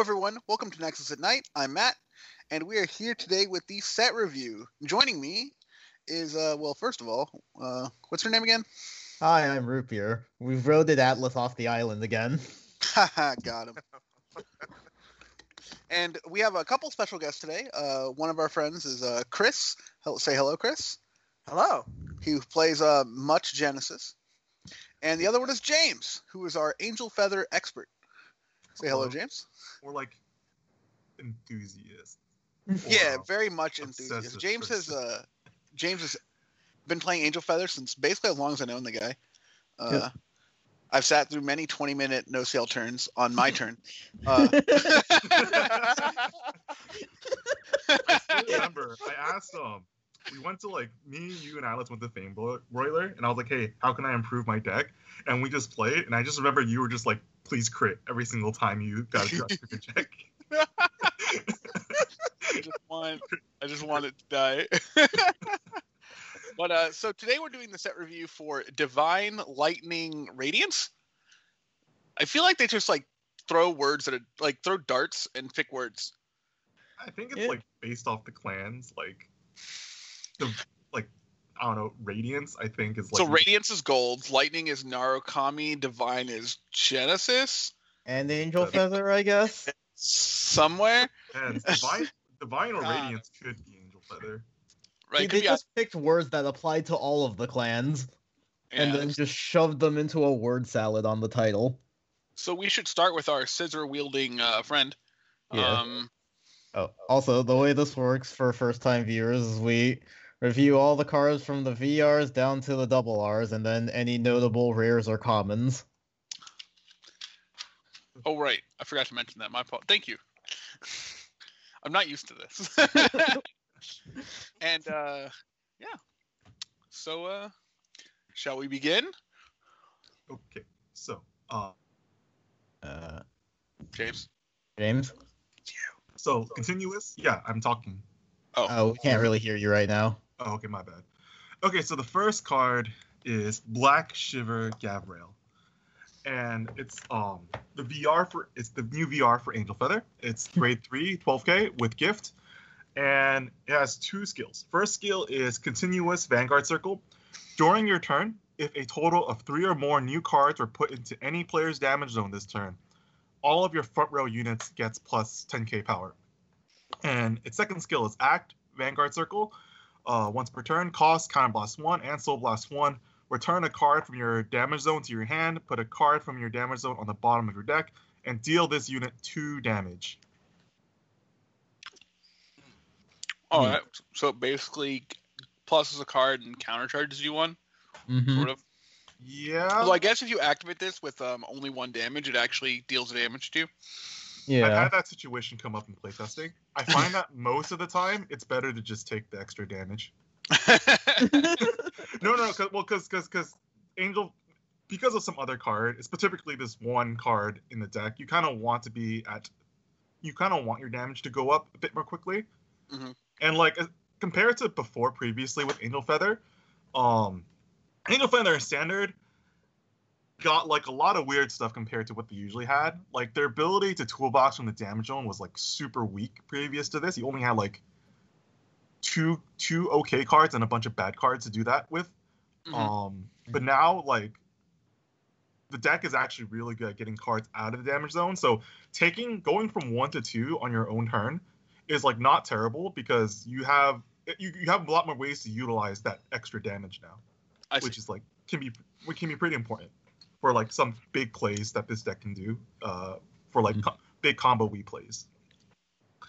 everyone. Welcome to Nexus at Night. I'm Matt, and we are here today with the set review. Joining me is, uh, well, first of all, uh, what's her name again? Hi, I'm Rupier. We've roaded Atlas off the island again. Haha, got him. and we have a couple special guests today. Uh, one of our friends is uh, Chris. Hel- say hello, Chris. Hello. He plays uh, Much Genesis. And the other one is James, who is our Angel Feather expert. Say hello, Hello. James. Or like enthusiast. Yeah, very much obsessive enthusiast. James has uh, James has been playing Angel Feather since basically as long as I known the guy. Uh, Yeah. I've sat through many 20 minute no sale turns on my turn. Uh, I still remember. I asked um, we went to like me, you, and Alex went to Fame Bro- Broiler, and I was like, "Hey, how can I improve my deck?" And we just played, and I just remember you were just like, "Please crit every single time you got a draft check." I just want I just want it to die. but uh, so today we're doing the set review for Divine Lightning Radiance. I feel like they just like throw words that a like throw darts and pick words. I think it's Yeah. like based off the clans, like the like I don't know, Radiance. I think is like so Radiance is gold, Lightning is Narukami, Divine is Genesis. and Angel Feather, I guess. Somewhere, and Divine, Divine or God. Radiance could be Angel Feather. right? See, they be just picked words that applied to all of the clans and yeah. then just shoved them into a word salad on the title. So we should start with our scissor wielding uh, friend. Yeah. Um, Oh, also, the way this works for first time viewers is we review all the cards from the VRs down to the double Rs and then any notable rares or commons. oh right, I forgot to mention that. My fault. Thank you. I'm not used to this. and uh, yeah. So uh, shall we begin, Okay, so uh, Uh, James? James? so continuous. Yeah, I'm talking. Oh, Oh, we can't really hear you right now. Oh, okay, my bad. Okay, so the first card is Black Shiver Gavrail. And it's um the VR for it's the new VR for Angel Feather. It's grade 3, 12k with gift. And it has two skills. First skill is continuous Vanguard Circle. During your turn, if a total of three or more new cards are put into any player's damage zone this turn, all of your front row units gets plus 10k power. And its second skill is Act Vanguard Circle uh, once per turn, cost Counter Blast 1 and Soul Blast 1. Return a card from your damage zone to your hand, put a card from your damage zone on the bottom of your deck, and deal this unit 2 damage. all Hmm. right. So basically, pluses a card and countercharges you one, Mhm. sort of. Yeah. Well, I guess if you activate this with um, only one damage, it actually deals damage to you. I've had that situation come up in playtesting. I find that most of the time it's better to just take the extra damage. No, no, no. Cause, well, because because because Angel, because of some other card, specifically this one card in the deck, you kind of want to be at, you kind of want your damage to go up a bit more quickly. Mhm. And like compared to before, previously with Angel Feather, um, Angel Feather in standard got like a lot of weird stuff compared to what they usually had. Like their ability to toolbox from the damage zone was like super weak previous to this. You only had like two two okay cards and a bunch of bad cards to do that with. Mhm. Um, but now like the deck is actually really good at getting cards out of the damage zone. So taking going from one to two on your own turn is like not terrible because you have you, you have a lot more ways to utilize that extra damage now, I see. which is like can be which can be pretty important for like some big plays that this deck can do uh, for like co- big combo we plays.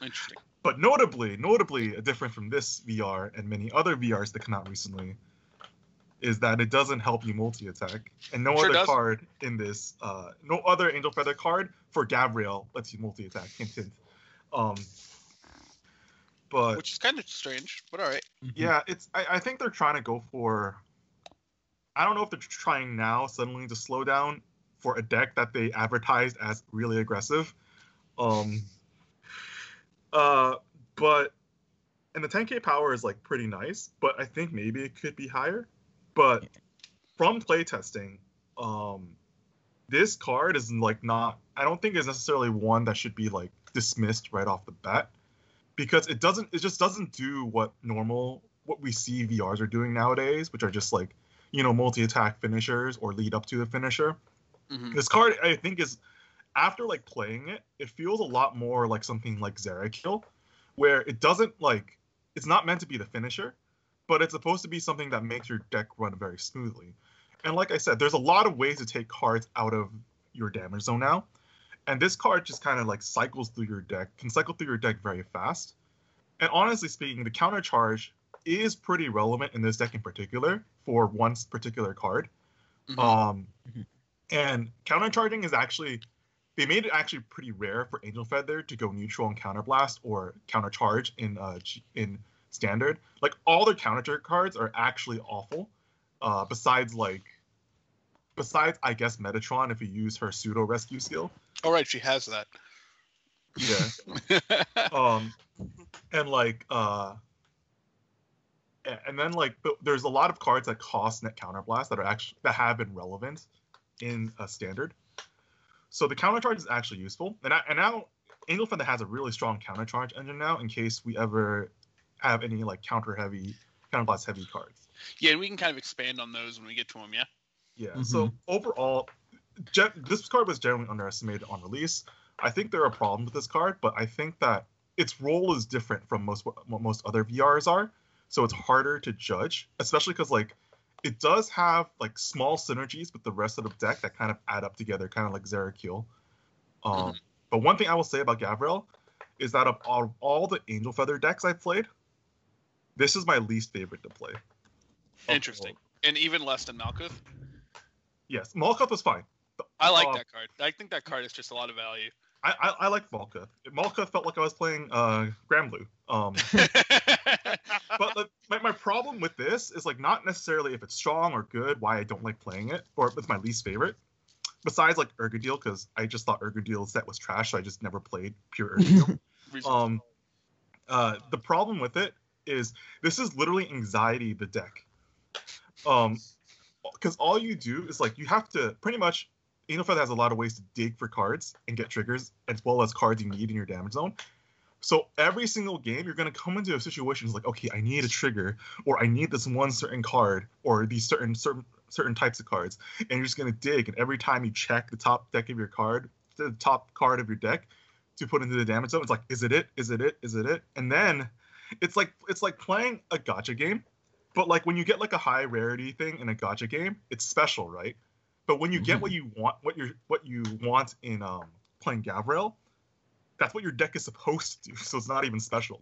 Interesting. But notably, notably, different from this VR and many other VRs that come out recently is that it doesn't help you multi-attack, and no Sure other does. card in this, uh, no other Angel Feather card for Gabriel lets you multi-attack. Hint, hint. Um, but Which is kind of strange, but all right. yeah, it's. I, I think they're trying to go for. I don't know if they're trying now suddenly to slow down for a deck that they advertised as really aggressive. Um. Uh, but and the 10k power is like pretty nice, but I think maybe it could be higher. But from playtesting, um, this card is like not. I don't think is necessarily one that should be like dismissed right off the bat because it doesn't it just doesn't do what normal what we see VRs are doing nowadays, which are just like you know multi-attack finishers or lead up to the finisher. Mhm. This card I think is after like playing it, it feels a lot more like something like Zerakill, where it doesn't like it's not meant to be the finisher, but it's supposed to be something that makes your deck run very smoothly. And like I said, there's a lot of ways to take cards out of your damage zone now. And this card just kind of like cycles through your deck, can cycle through your deck very fast. And honestly speaking, the counter charge is pretty relevant in this deck in particular for one particular card. Mhm. Um, Mhm. and countercharging is actually they made it actually pretty rare for Angel Feather to go neutral and counterblast or countercharge in uh in standard. Like all their counter cards are actually awful. Uh, besides like besides I guess Metatron if you use her pseudo rescue skill. All right, she has that. Yeah. um and like uh a- and then like th- there's a lot of cards that cost net counterblast that are actually that have been relevant in a standard. So the countercharge is actually useful. And, I, and now angel has a really strong countercharge engine now in case we ever have any like counter heavy counterblast heavy cards. Yeah, and we can kind of expand on those when we get to them. Yeah. yeah mm-hmm. so overall ge- this card was generally underestimated on release. I think there are problems with this card but i think that its role is different from most what most other vrs are so it's harder to judge especially because like it does have like small synergies with the rest of the deck that kind of add up together kind of like Zerakill. um Mhm. but one thing i will say about Gavril is that of all, all the angel feather decks i've played this is my least favorite to play Interesting. And even less than Malkuth. yes Malkuth was fine I like Uh, that card. I think that card is just a lot of value. I, I, I like Malkuth. Malkuth felt like I was playing uh Granblue. Um, but the, my, my problem with this is like not necessarily if it's strong or good, why I don't like playing it, or it's my least favorite. Besides like Ergodil, because I just thought Ergodil's set was trash, so I just never played pure Ergodil. Um, uh, the problem with it is this is literally anxiety the deck. Um, because all you do is like you have to pretty much. Angel Feather has a lot of ways to dig for cards and get triggers, as well as cards you need in your damage zone. So every single game, you're gonna come into a situation like, okay, I need a trigger, or I need this one certain card, or these certain certain certain types of cards, and you're just gonna dig. And every time you check the top deck of your card, the top card of your deck, to put into the damage zone, it's like, is it it? Is it it? Is it it? And then it's like it's like playing a gotcha game, but like when you get like a high rarity thing in a gotcha game, it's special, right? But when you get what you want, what you what you want in um playing Gavril, that's what your deck is supposed to do. So it's not even special.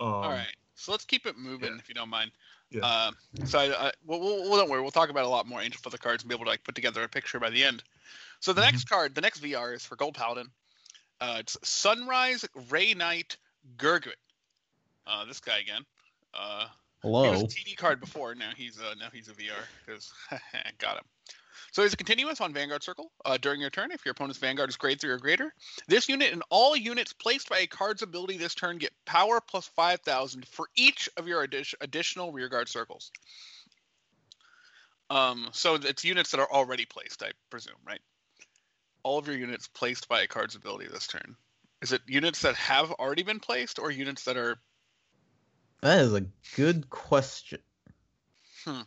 Um, All right. So let's keep it moving, yeah. if you don't mind. Yeah. Uh, so I, I well, we'll, well, don't worry. We'll talk about a lot more Angel Feather cards and be able to like put together a picture by the end. So the Mm-hmm. next card, the next VR is for Gold Paladin. Uh, it's Sunrise Ray Knight Gurguit. Uh, this guy again. Uh, he was Hello. a TD card before. Now he's uh, now he's a VR because got him. So he's a continuous on Vanguard Circle. Uh, during your turn, if your opponent's Vanguard is grade three or greater, this unit and all units placed by a card's ability this turn get power plus five thousand for each of your addi- additional rearguard circles. Um, so it's units that are already placed, I presume, right? All of your units placed by a card's ability this turn. Is it units that have already been placed, or units that are That is a good question. Hmm.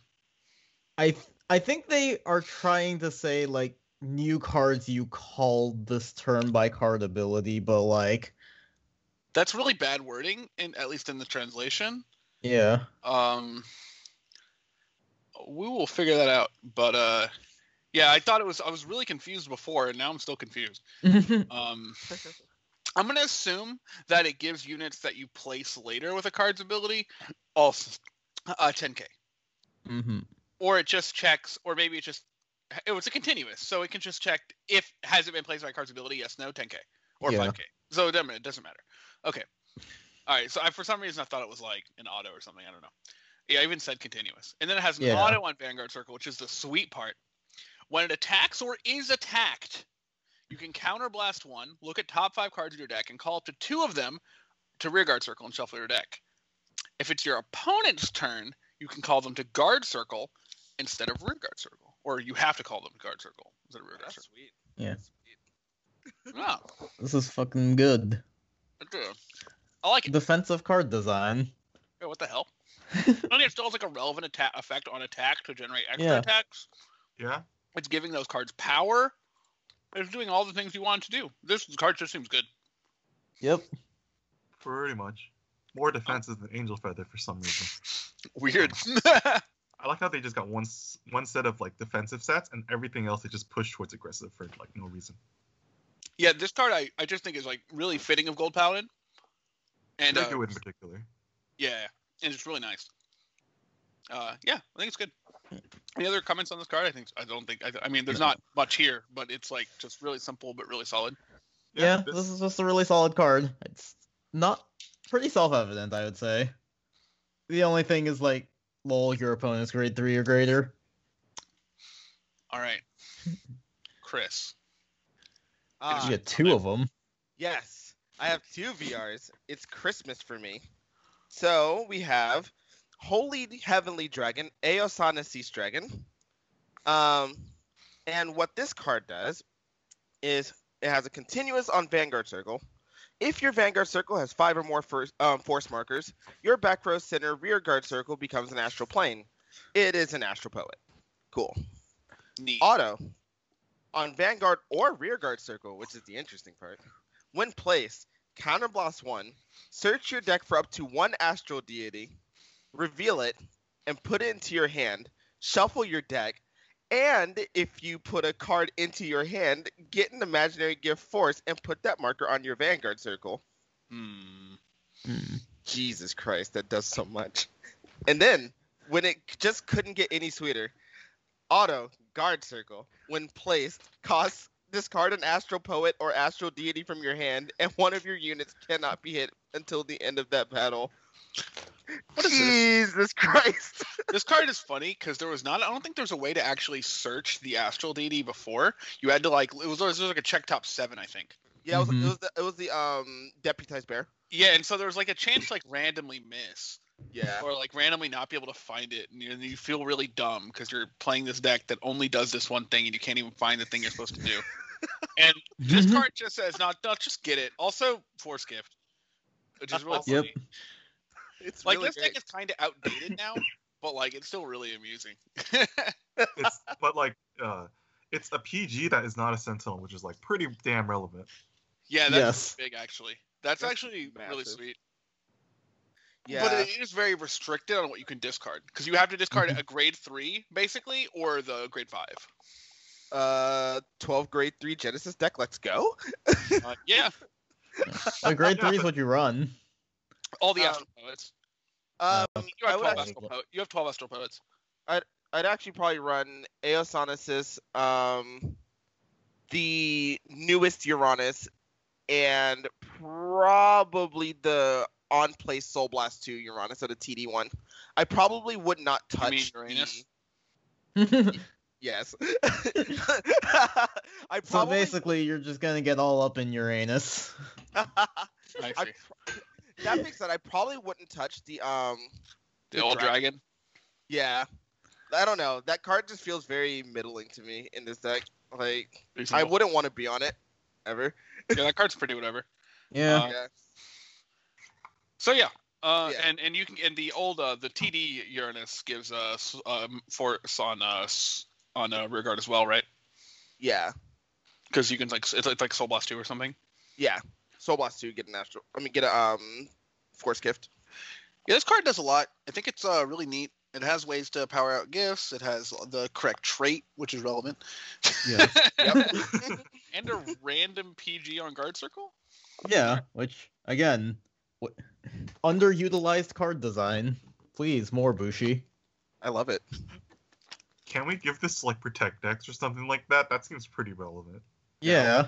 I th- I think they are trying to say like new cards you called this turn by card ability, but like that's really bad wording, in at least in the translation. yeah. Um, we will figure that out. But uh, yeah, I thought it was. I was really confused before, and now I'm still confused. Um, I'm gonna assume that it gives units that you place later with a card's ability also uh, 10k, hmm or it just checks, or maybe it just it was a continuous, so it can just check if has it been placed by a card's ability, yes, no, 10k, or Yeah. 5k. So it doesn't, it doesn't matter. Okay. All right. So I, for some reason, I thought it was like an auto or something. I don't know. Yeah, I even said continuous. And then it has an Yeah. auto on Vanguard Circle, which is the sweet part. When it attacks or is attacked, you can counterblast one, look at top five cards in your deck, and call up to two of them to Rearguard Circle and shuffle your deck. If it's your opponent's turn, you can call them to Guard Circle instead of rear guard Circle. Or you have to call them Guard Circle instead of Rearguard That's Circle. sweet. Yeah. That's sweet. Oh, This is fucking good. I like it. Defensive card design. Yeah, what the hell? I mean, it still has like a relevant attack effect on attack to generate extra Yeah. attacks. Yeah. It's giving those cards power. It's doing all the things you want it to do. This card just seems good. Yep. Pretty much. More defensive than Angel Feather for some reason. Weird. I like how they just got one one set of like defensive sets and everything else they just push towards aggressive for like no reason. yeah, this card I, I just think is like really fitting of Gold Paladin. And uh, Draco in particular. yeah, and it's really nice. Uh, yeah, I think it's good. Any other comments on this card? I think I don't think I, I mean there's not much here, but it's like just really simple but really solid. Yeah, this is just a really solid card. It's not pretty self-evident, I would say. The only thing is like, lol, your opponent's grade three or greater. All right, Chris. Ah, you get two of them. Yes, I have two VRs. It's Christmas for me. So we have Holy Heavenly Dragon, Aosana Cease Dragon. Um, and what this card does is it has a continuous on Vanguard Circle. If your Vanguard Circle has five or more first, um, force markers, your back row center rear guard circle becomes an astral plane. It is an astral poet. Cool. Neat. Auto on Vanguard or rear guard Circle, which is the interesting part. When placed, counterblast one, search your deck for up to one astral deity, reveal it, and put it into your hand. Shuffle your deck, and if you put a card into your hand, get an imaginary gift force and put that marker on your Vanguard Circle. Hmm. Hmm. Jesus Christ, that does so much. And then, when it just couldn't get any sweeter, auto guard circle, when placed, costs discard an astral poet or astral deity from your hand, and one of your units cannot be hit until the end of that battle. What is this? Jesus Christ! this card is funny because there was not. I don't think there's a way to actually search the astral deity before. You had to like it was, it was like a check top seven, I think. Yeah, it was, Mhm. it was the it was the um deputized bear. Yeah, and so there was like a chance to like randomly miss Yeah. or like randomly not be able to find it, and you, you feel really dumb because you're playing this deck that only does this one thing, and you can't even find the thing you're supposed to do. and this card just says, "Not, not just get it." Also, force gift, which is really Yep. funny. It's Like really this great. deck is kind of outdated now, but like it's still really amusing. It's but like uh it's a PG that is not a Sentinel, which is like pretty damn relevant. yeah, that's Yes. big actually. That's, That's actually really sweet. yeah. But it is very restricted on what you can discard because you have to discard Mhm. a grade three basically or the grade five. uh, twelve grade three Genesis deck. Let's go. Uh, yeah, The grade Yeah, three is what you run. All the Um, astral poets. Um, Uh, You I have would twelve actually- astral poets. You have twelve astral poets. I'd I'd actually probably run Eosonosis, um, the newest Uranus, and probably the on play Soul Blast 2 Uranus, so the TD one. I probably would not You touch mean Uranus? the- Yes. I so basically, you're just gonna get all up in Uranus. I I see. pr- that being said, I probably wouldn't touch the um The the old dragon. dragon. yeah. I don't know. That card just feels very middling to me in this deck. Like I wouldn't want to be on it ever. Yeah, that card's pretty whatever. Yeah. Uh, yeah. So yeah. Uh, Yeah. and and you can and the old uh, the TD Uranus gives us um force on uh s- on uh, rear guard as well, right? Yeah. Because you can like it's, it's like Soul Blast two or something. Yeah. Soul Blast 2 get an astral. I mean get a um force gift. Yeah, this card does a lot. I think it's uh, really neat. It has ways to power out gifts. It has the correct trait, which is relevant. Yeah. Yep. and a random PG on guard circle. Yeah, which again, w- underutilized card design. Please, more Bushi. I love it. Can we give this like protect decks or something like that? That seems pretty relevant. Yeah.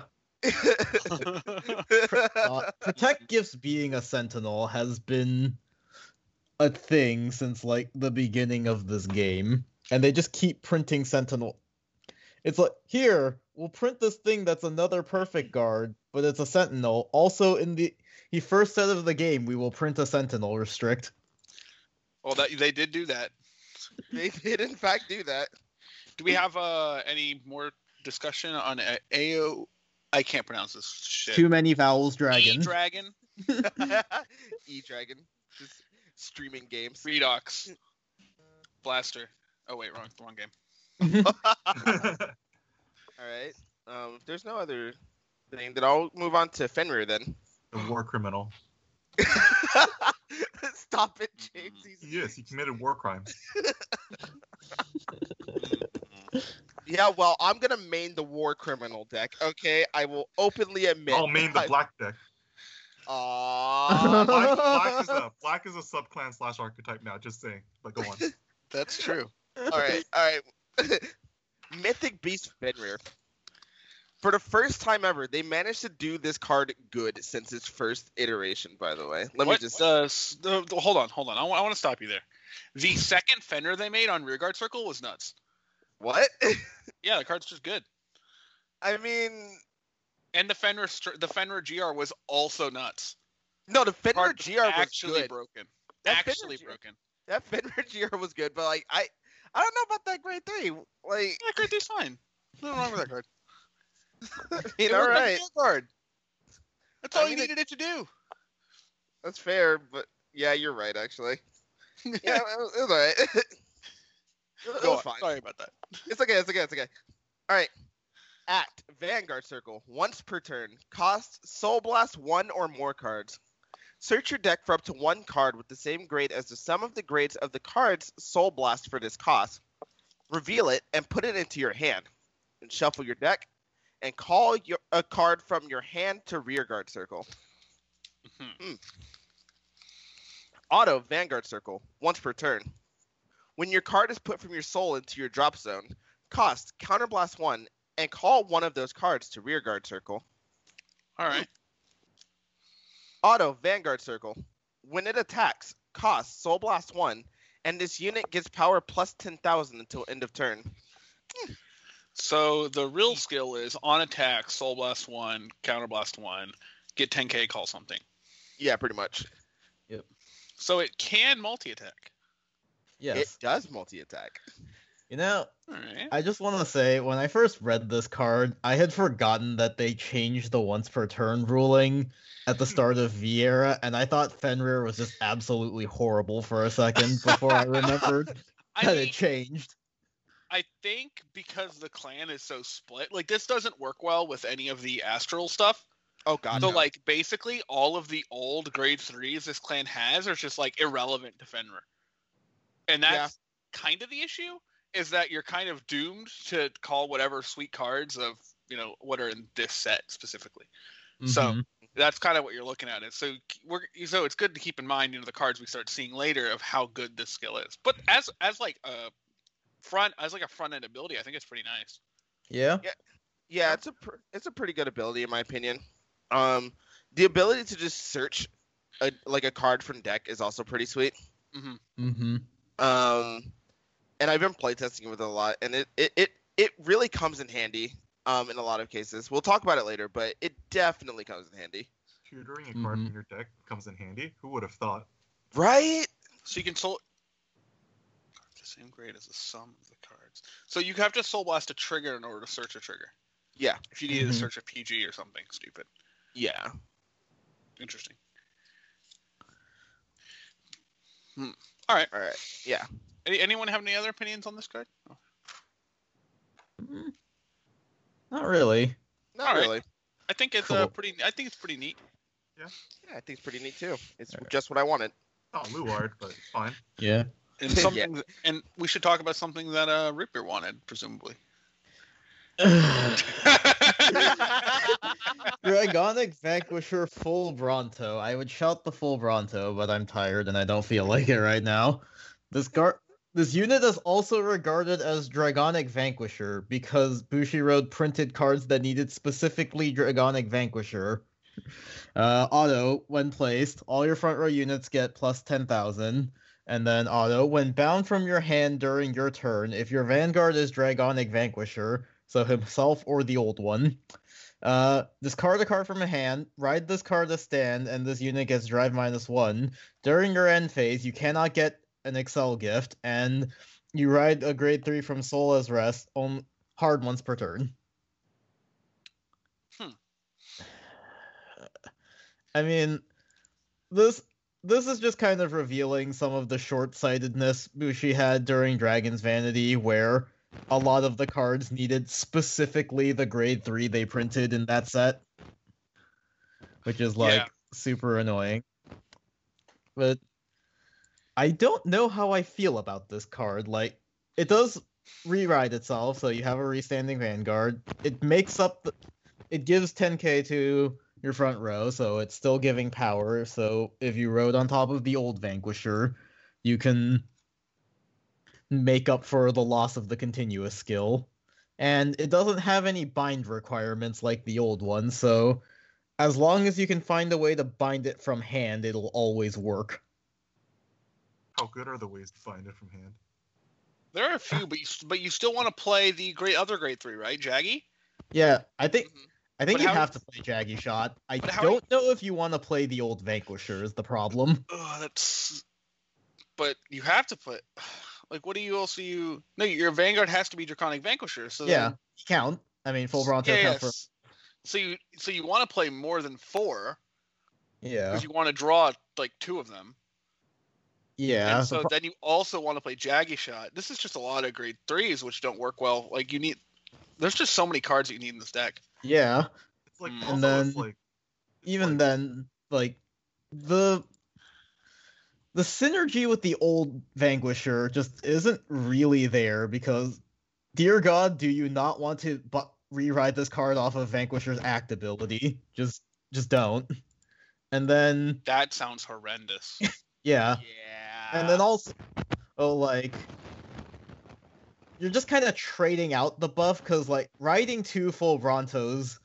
Uh, protect gifts being a sentinel has been a thing since like the beginning of this game, and they just keep printing sentinel. It's like here we'll print this thing that's another perfect guard, but it's a sentinel. Also, in the he first said of the game, we will print a sentinel restrict. well, that they did do that. they did in fact do that. Do we have uh, any more discussion on AO I can't pronounce this shit. Too many vowels, dragon. E dragon, E Dragon. Just streaming games. Redox, Blaster. Oh wait, wrong, wrong game. All right. Um, if there's no other thing, then I'll move on to Fenrir then. the war criminal. Stop it, James. He's- Yes, he committed war crimes. Yeah, well, I'm gonna main the war criminal deck. Okay, I will openly admit. I'll main the I- black deck. Aw. Black, black is a black is a subclan slash archetype now. Just saying. But go on. That's true. all right, all right. Mythic Beast Fenrir. For the first time ever, they managed to do this card good since its first iteration. By the way, let What- me just. uh, s- the- the- hold on, hold on. I want to stop you there. The second Fenrir they made on Rearguard Circle was nuts. What? Yeah, the card's just good. I mean, And the Fenrir the Fenrir GR was also nuts. no, the Fenrir Card GR was actually good. broken. That actually GR broken. That Fenrir GR was good, but like I, I don't know about that grade three. Like, Yeah, great three's fine. Nothing wrong with that card. I mean, It all right, the card. That's I all mean, you it- needed it to do. that's fair, but yeah, you're right actually. Yeah, it was, it was all right. Go on. fine. Sorry about that. It's okay. It's okay. It's okay. All right. Act Vanguard Circle once per turn. Cost Soul Blast one or more cards. Search your deck for up to one card with the same grade as the sum of the grades of the cards Soul Blast for this cost. Reveal it and put it into your hand. And shuffle your deck and call your, a card from your hand to Rearguard Circle. Mhm. Hmm. Auto Vanguard Circle once per turn. When your card is put from your soul into your drop zone, cost counterblast one and call one of those cards to rearguard circle. All right. Auto Vanguard Circle. When it attacks, cost Soul Blast one, and this unit gets power plus ten thousand until end of turn. So the real skill is on attack, Soul Blast one, Counter Blast one, get 10k, call something. Yeah, pretty much. Yep. So it can multi attack. Yes. It does multi attack. You know, All right. I just want to say, when I first read this card, I had forgotten that they changed the once per turn ruling at the start of V era, and I thought Fenrir was just absolutely horrible for a second before I remembered I that mean, it changed. I think because the clan is so split, like this doesn't work well with any of the astral stuff. Oh god. so no. like basically all of the old grade threes this clan has are just like irrelevant to Fenrir. And that's Yeah. kind of the issue is that you're kind of doomed to call whatever sweet cards of you know what are in this set specifically. So Mhm. that's kind of what you're looking at. And so we're so it's good to keep in mind, you know, the cards we start seeing later of how good this skill is. But as as like a front as like a front end ability, I think it's pretty nice. yeah, yeah, Yeah, it's a pr- it's a pretty good ability in my opinion. Um, the ability to just search a, like a card from deck is also pretty sweet. mm-hmm. Um, and I've been playtesting with it a lot, and it, it, it, it really comes in handy um, in a lot of cases. We'll talk about it later, but it definitely comes in handy. Tutoring a card Mhm. from your deck comes in handy. Who would have thought? Right? So you can soul the same grade as the sum of the cards. So you have to soul blast a trigger in order to search a trigger. Yeah. If you needed Mhm. to search a PG or something stupid. Yeah. Interesting. All right. Alright. Yeah. Any, anyone have any other opinions on this card? Oh. Mm, Not really. Not All right. really. I think it's uh, pretty. I think it's pretty neat. Yeah, Yeah, I think it's pretty neat too. It's Alright. just what I wanted. Not Luard, but it's fine. Yeah. And something, th- and we should talk about something that uh, Ripper wanted, presumably. Dragonic Vanquisher FULLBRONTO. I would shout the FULLBRONTO, but I'm tired and I don't feel like it right now. This gar- this unit is also regarded as Dragonic Vanquisher because Bushiroad printed cards that needed specifically Dragonic Vanquisher. Uh, auto, when placed, all your front row units get plus 10,000. And then auto, when bound from your hand during your turn, if your Vanguard is Dragonic Vanquisher, so himself or the old one, uh, discard a card from a hand, ride this card to stand, and this unit gets drive minus one. During your end phase, you cannot get an Excel gift, and you ride a grade three from Soul as rest on hard once per turn. Hmm. I mean, this this is just kind of revealing some of the short-sightedness Bushi had during Dragon's Vanity, where a lot of the cards needed specifically the grade three they printed in that set, which is like Yeah. super annoying. But I don't know how I feel about this card. Like, it does rewrite itself, so you have a restanding Vanguard. It makes up the, it gives 10k to your front row, so it's still giving power. So if you rode on top of the old Vanquisher, you can make up for the loss of the continuous skill. And it doesn't have any bind requirements like the old one, so as long as you can find a way to bind it from hand, it'll always work. How good are the ways to find it from hand? There are a few, but you but you still want to play the great other grade three, right, Jaggy? Yeah, I think Mhm. I think But you how- have to play Jaggy Shot. I don't know if you want to play the old Vanquisher is the problem. Oh, that's. But you have to put. Like, what do you also you? No, your Vanguard has to be Dragonic Vanquisher. So yeah, then- count. I mean, FULLBRONTO yeah, count for yes. So you so you want to play more than four yeah, because you want to draw like two of them. yeah. and the so pro- then you also want to play Jaggy Shot. This is just a lot of grade threes which don't work well. Like you need. There's just so many cards that you need in this deck. yeah. It's like Mm. And then it's like it's even like- then, like the the synergy with the old Vanquisher just isn't really there because, dear God, do you not want to bu- rewrite this card off of Vanquisher's act ability? Just, just don't. And then, That sounds horrendous. yeah, Yeah. and then also, oh, like, you're just kind of trading out the buff because, like, riding two FULLBRONTOs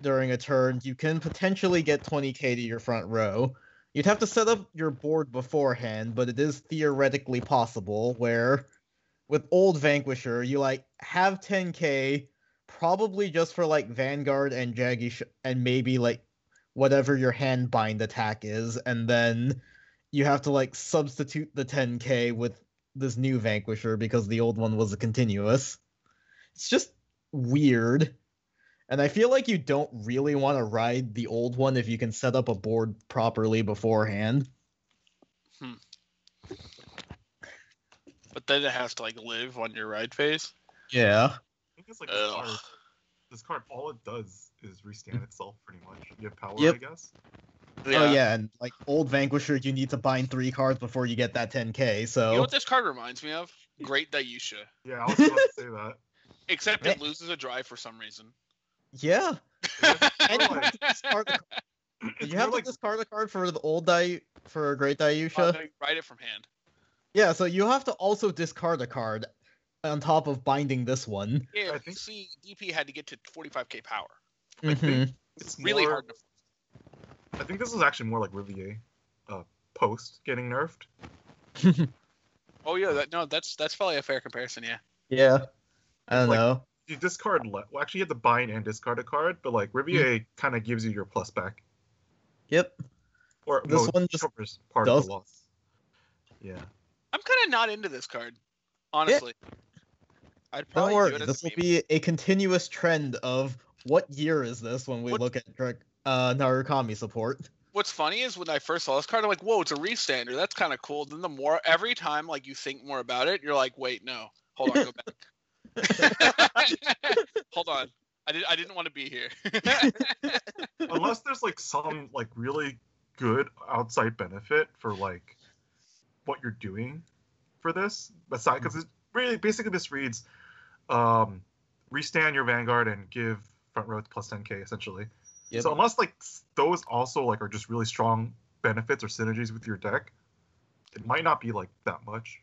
during a turn, you can potentially get 20k to your front row. You'd have to set up your board beforehand, but it is theoretically possible where with old Vanquisher, you like have 10k probably just for like Vanguard and Jaggy sh- and maybe like whatever your hand bind attack is, and then you have to like substitute the 10k with this new Vanquisher because the old one was a continuous. It's just weird. And I feel like you don't really want to ride the old one if you can set up a board properly beforehand. Hmm. but then it has to like live on your ride phase. Yeah. I think it's like this card, this card, all it does is restand itself pretty much. You have power, Yep. I guess. Oh, oh yeah, and like old Vanquisher, you need to bind three cards before you get that 10k. So You know what this card reminds me of? Great Daiyusha. Yeah, I was about to say that. Except it loses a drive for some reason. Yeah, and you have like- to discard. A, It's you have to like discard a card for the old Di for Great Daiyusha. no, write it from hand. Yeah, so you have to also discard a card on top of binding this one. Yeah, I I think- see, DP had to get to 45k power. I Mhm. think It's it's really more- hard to. I think this is actually more like Riviere, uh, post getting nerfed. Oh yeah, that, no, that's that's probably a fair comparison. Yeah. Yeah, I don't Like- know. You discard le- well, actually you have to bind and discard a card, but like Riviere Hmm. kind of gives you your plus back, Yep. or This well, one just covers part does- of the loss. Yeah, I'm kind of not into this card, honestly. I'd Don't probably worry, do it this will be a continuous trend of what year is this when we What- look at Dra- uh, Narukami support. What's funny is when I first saw this card, I'm like, "Whoa, it's a restander. That's kind of cool." Then the more every time like you think more about it, you're like, "Wait, no, hold on, go back." hold on, I did I didn't want to be here. unless there's like some like really good outside benefit for like what you're doing for this aside because it's really basically this reads um restand your vanguard and give front row plus 10k essentially Yep. so unless like those also like are just really strong benefits or synergies with your deck it might not be like that much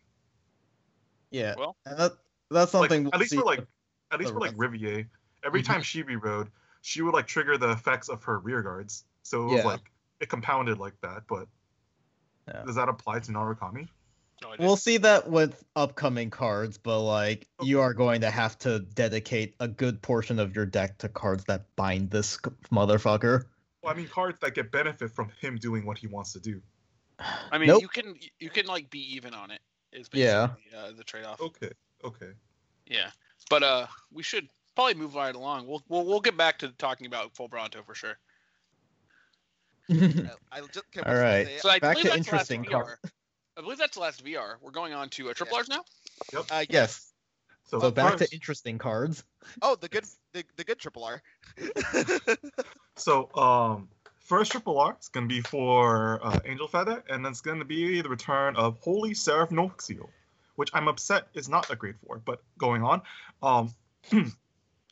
Yeah, Well- and that, that's like something. at we'll least for like at least for like rest. riviere every Mhm. time she rerode she would like trigger the effects of her rear guards so it was Yeah. like it compounded like that but Yeah. does that apply to narukami No, We'll see that with upcoming cards, but like you are going to have to dedicate a good portion of your deck to cards that bind this motherfucker. well i mean cards that get benefit from him doing what he wants to do I mean, Nope. you can you can like be even on it. Is Yeah. uh, the trade off. okay okay Yeah, but uh, we should probably move right along. We'll we'll, we'll get back to talking about FULLBRONTO for sure. I, I just can All right. Say. So I Back believe to interesting the car- I believe that's the last VR. We're going on to a triple R's now. uh, yes. So, So back to interesting cards. Oh, the good, the, the good triple R. so um, first triple R is gonna be for uh, Angel Feather, and then it's gonna be the return of Holy Seraph Nociel, which I'm upset is not a grade four. But going on, um,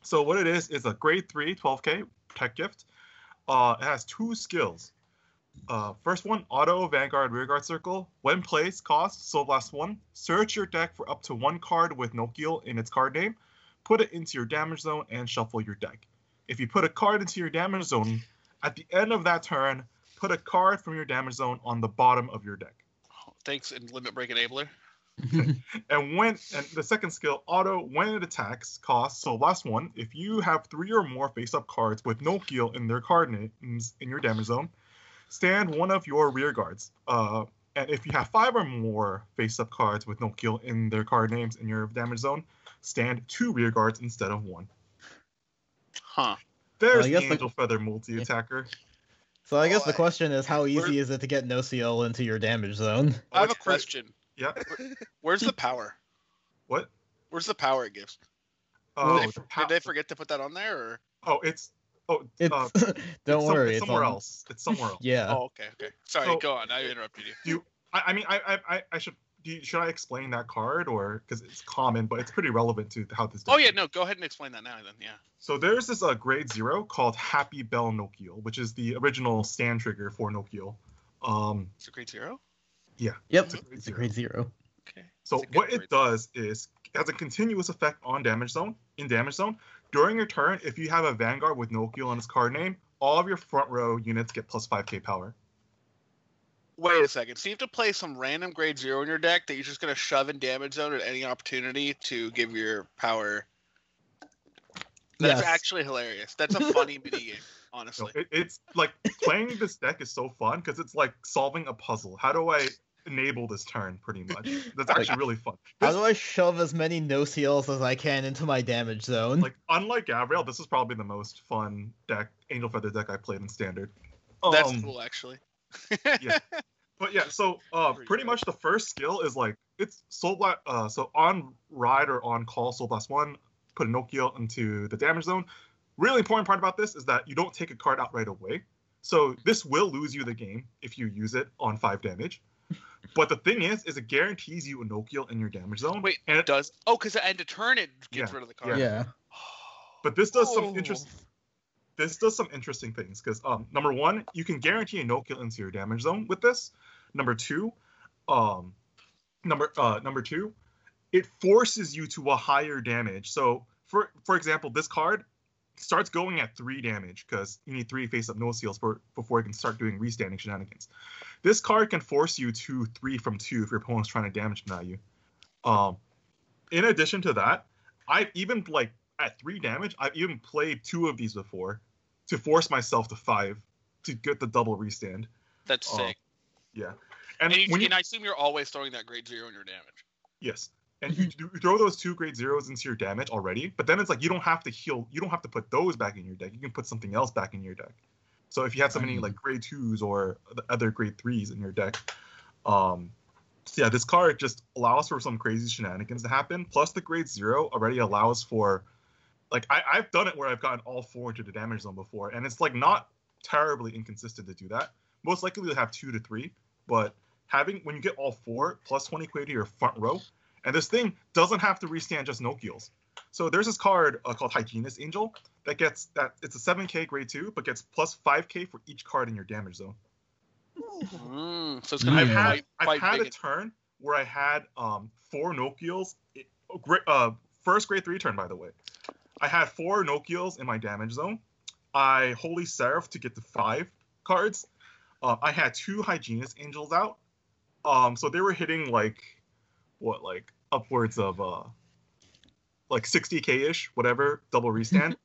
so what it is is a grade three 12k tech gift. Uh, it has two skills. Uh, first one, auto Vanguard Rearguard Circle. When placed, cost Soul Blast 1. Search your deck for up to one card with Nociel in its card name. Put it into your damage zone and shuffle your deck. If you put a card into your damage zone, at the end of that turn, put a card from your damage zone on the bottom of your deck. Thanks, and limit break enabler. And when and the second skill, auto, when it attacks, costs so last one. If you have three or more face-up cards with Nociel in their card names in your damage zone, stand one of your rear guards. Uh, and if you have five or more face-up cards with Nociel in their card names in your damage zone, stand two rear guards instead of one. Huh. There's I the the- Angel Feather multi-attacker. So I guess Oh, the question is, how Where- easy is it to get Nociel into your damage zone? I have a question. Yeah. Where's the power? What? Where's the power it gives? Oh, did, they, the pow- did they forget to put that on there? Or? oh, it's oh, It's uh, don't it's worry, it's it's somewhere on- else. It's somewhere else. Yeah. Oh, okay, okay. Sorry, So- go on. I interrupted you. I, I mean, I, I, I- I should. Do you, should I explain that card, or because it's common, but it's pretty relevant to how this. Oh yeah, is. no. Go ahead and explain that now. Then, yeah. So there's this uh, grade zero called Happy Bell Nociel, which is the original stand trigger for Nociel. Um, It's a grade zero. Yep. it's a grade It's a zero. grade zero. Okay. So It's a good what grade. it does is has a continuous effect on damage zone. In damage zone, during your turn, if you have a Vanguard with Nociel on its card name, all of your front row units get plus 5k power. Wait a second. So you have to play some random grade zero in your deck that you're just gonna shove in damage zone at any opportunity to give your power. That's Yes. actually hilarious. That's a funny mini game, So honestly. it, it's like playing this deck is so fun because it's like solving a puzzle. How do I enable this turn? Pretty much. That's actually really fun. How do I shove as many Nociels as I can into my damage zone? like unlike Gabriel, this is probably the most fun deck, Angel Feather deck I played in Standard. That's Um, cool, actually. yeah. But yeah, so uh, Pretty pretty much the first skill is like it's Soul Blast. Uh, so on ride or on call, Soul Blast one, put a Nociel into the damage zone. Really important part about this is that you don't take a card out right away. So this will lose you the game if you use it on five damage. But the thing is, is it guarantees you a Nociel in your damage zone. Wait, and it it, does. Oh, because at end of turn it gets Yeah, rid of the card. yeah. but this does some Oh. interest. This does some interesting things because um, number one, you can guarantee a Nociel into your damage zone with this. Number two, um, number uh, number two, it forces you to a higher damage. So for for example, this card starts going at three damage because you need three face up Nociels for before it can start doing restanding shenanigans. This card can force you to three from two if your opponent's trying to damage deny you. Um, in addition to that, I've even like at three damage, I've even played two of these before to force myself to five to get the double restand. That's Oh, sick. Yeah, And, and, you, when you and I assume you're always throwing that grade zero in your damage. yes, and you, you throw those two grade zeros into your damage already, but then it's like you don't have to heal. You don't have to put those back in your deck. You can put something else back in your deck. So if you have so many Mm. like grade twos or the other grade threes in your deck, um, so yeah, this card just allows for some crazy shenanigans to happen. Plus, the grade zero already allows for, like, I, I've done it where I've gotten all four into the damage zone before, and it's like not terribly inconsistent to do that. Most likely you'll have two to three, but having when you get all four plus 20 quay to your front row, and this thing doesn't have to restand just Nociels. So there's this card uh, called Hygienist Angel that gets that it's a 7k grade two, but gets plus 5k for each card in your damage zone. Mm, so it's gonna I've Yeah. had fight, I've had a and- turn where I had um four Nociels. it- oh, great uh first grade three turn by the way. I had four Nociels in my damage zone. I Holy Seraph to get to five cards. Uh, I had two Hygienist Angels out. Um, so they were hitting like what like upwards of uh like 60k ish, whatever, double restand.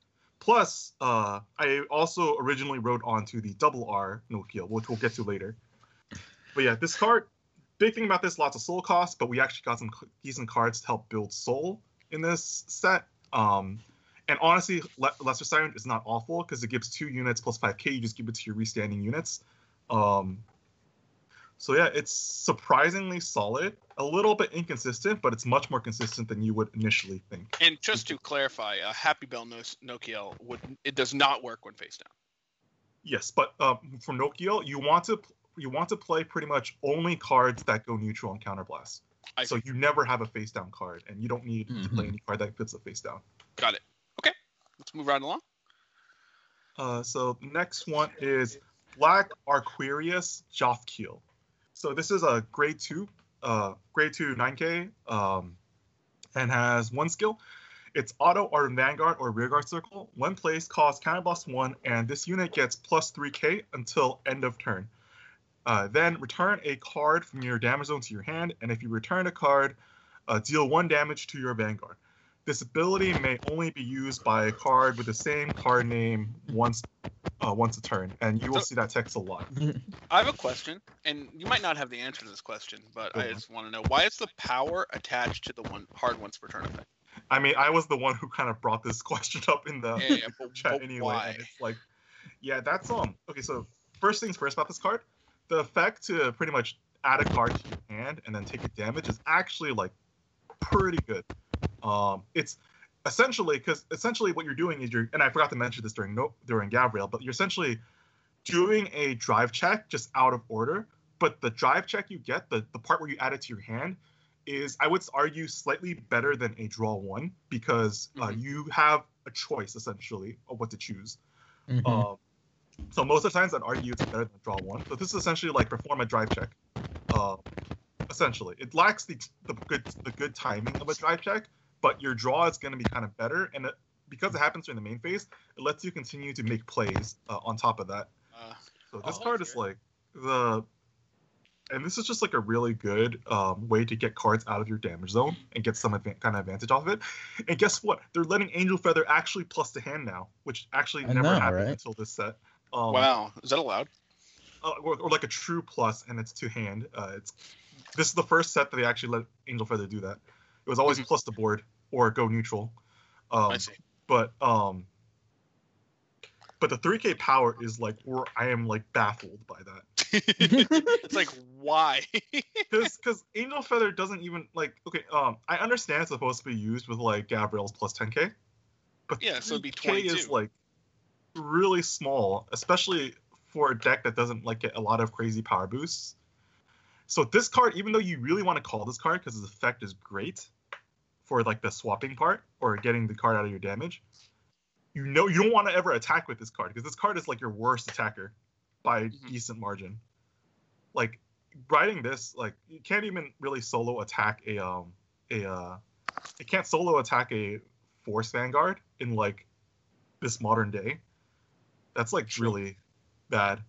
Plus, uh, I also originally wrote onto the double R Nociel, which we'll get to later. But yeah, this card, big thing about this, lots of soul cost, but we actually got some decent cards to help build soul in this set. Um, and honestly, Le- Lesser Siren is not awful because it gives two units plus 5k. You just give it to your restanding units. Um, so yeah, it's surprisingly solid. A little bit inconsistent, but it's much more consistent than you would initially think. And just to clarify, uh, Happy Bell no- Nociel would it does not work when face down. Yes, but um, for Nociel, you want to you want to play pretty much only cards that go neutral and counterblast. I So you never have a face down card, and you don't need to play Mhm. any card that fits a face down. got it. Okay, let's move right along. Uh, so next one is Black Arquarius Jothkiel. So this is a grade two, uh, grade two 9K, um, and has one skill. It's auto or vanguard or rearguard circle. When placed, costs counterblast one, and this unit gets plus 3K until end of turn. Uh, then return a card from your damage zone to your hand, and if you return a card, uh, deal one damage to your vanguard. This ability may only be used by a card with the same card name once uh, once a turn, and you will So- see that text a lot. I have a question, and you might not have the answer to this question, but I Go on. just want to know why is the power attached to the one hard once per turn effect? I mean, I was the one who kind of brought this question up in the Yeah, yeah, chat but anyway, why? and it's like, yeah, that's um. Okay, so first things first about this card, the effect to pretty much add a card to your hand and then take a damage is actually like pretty good. Um, it's essentially because essentially what you're doing is you're and I forgot to mention this during no during Gabriel, but you're essentially doing a drive check just out of order. But the drive check you get, the the part where you add it to your hand, is I would argue slightly better than a draw one because uh, Mhm. you have a choice essentially of what to choose. Mhm. Um, so most of the times I'd argue it's better than draw one. So this is essentially like perform a drive check. Uh, essentially, it lacks the the good the good timing of a drive check, but your draw is going to be kind of better, and it, because it happens during the main phase, it lets you continue to make plays uh, on top of that. Uh, So this Oh, card that's is like the, and this is just like a really good um, way to get cards out of your damage zone and get some advan- kind of advantage off of it. And guess what? They're letting Angel Feather actually plus the hand now, which actually I never know, happened right? until this set. Um, wow, is that allowed? uh, or, or like a true plus, and it's two hand. Uh, it's this is the first set that they actually let Angel Feather do that. It was always Mhm. plus the board or go neutral. Um, I see. but um but the 3k power is like or i am like baffled by that it's like why? because because angel feather doesn't even like okay um i understand it's supposed to be used with like gabriel's plus 10k but Yeah, so it'd be 3K is like really small especially for a deck that doesn't like get a lot of crazy power boosts so this card even though you really want to call this card because its effect is great for like the swapping part or getting the card out of your damage you know you don't want to ever attack with this card because this card is like your worst attacker by a Mhm. decent margin like riding this like you can't even really solo attack a um a uh it can't solo attack a force vanguard in like this modern day that's like True. really bad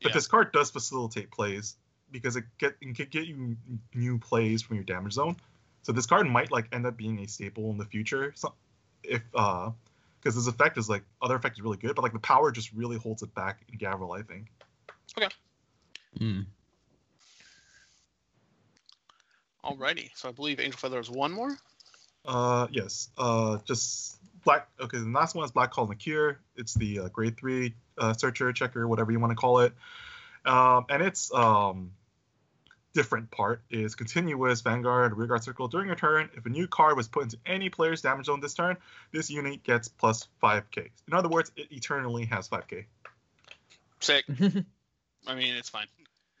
but Yeah. this card does facilitate plays because it get it can get you new plays from your damage zone so this card might like end up being a staple in the future so if uh because this effect is like other effect is really good but like the power just really holds it back in Gavril, i think Okay. Mm. Alrighty, so I believe Angel Feather is one more. Uh, yes. Uh, just black. Okay, the last one is Black Call Nakir. It's the uh, grade three uh, searcher, checker, whatever you want to call it. Um, and its um, different part is continuous Vanguard Rearguard Circle. During your turn, if a new card was put into any player's damage zone this turn, this unit gets plus 5k. In other words, it eternally has 5k. Sick. I mean, it's fine.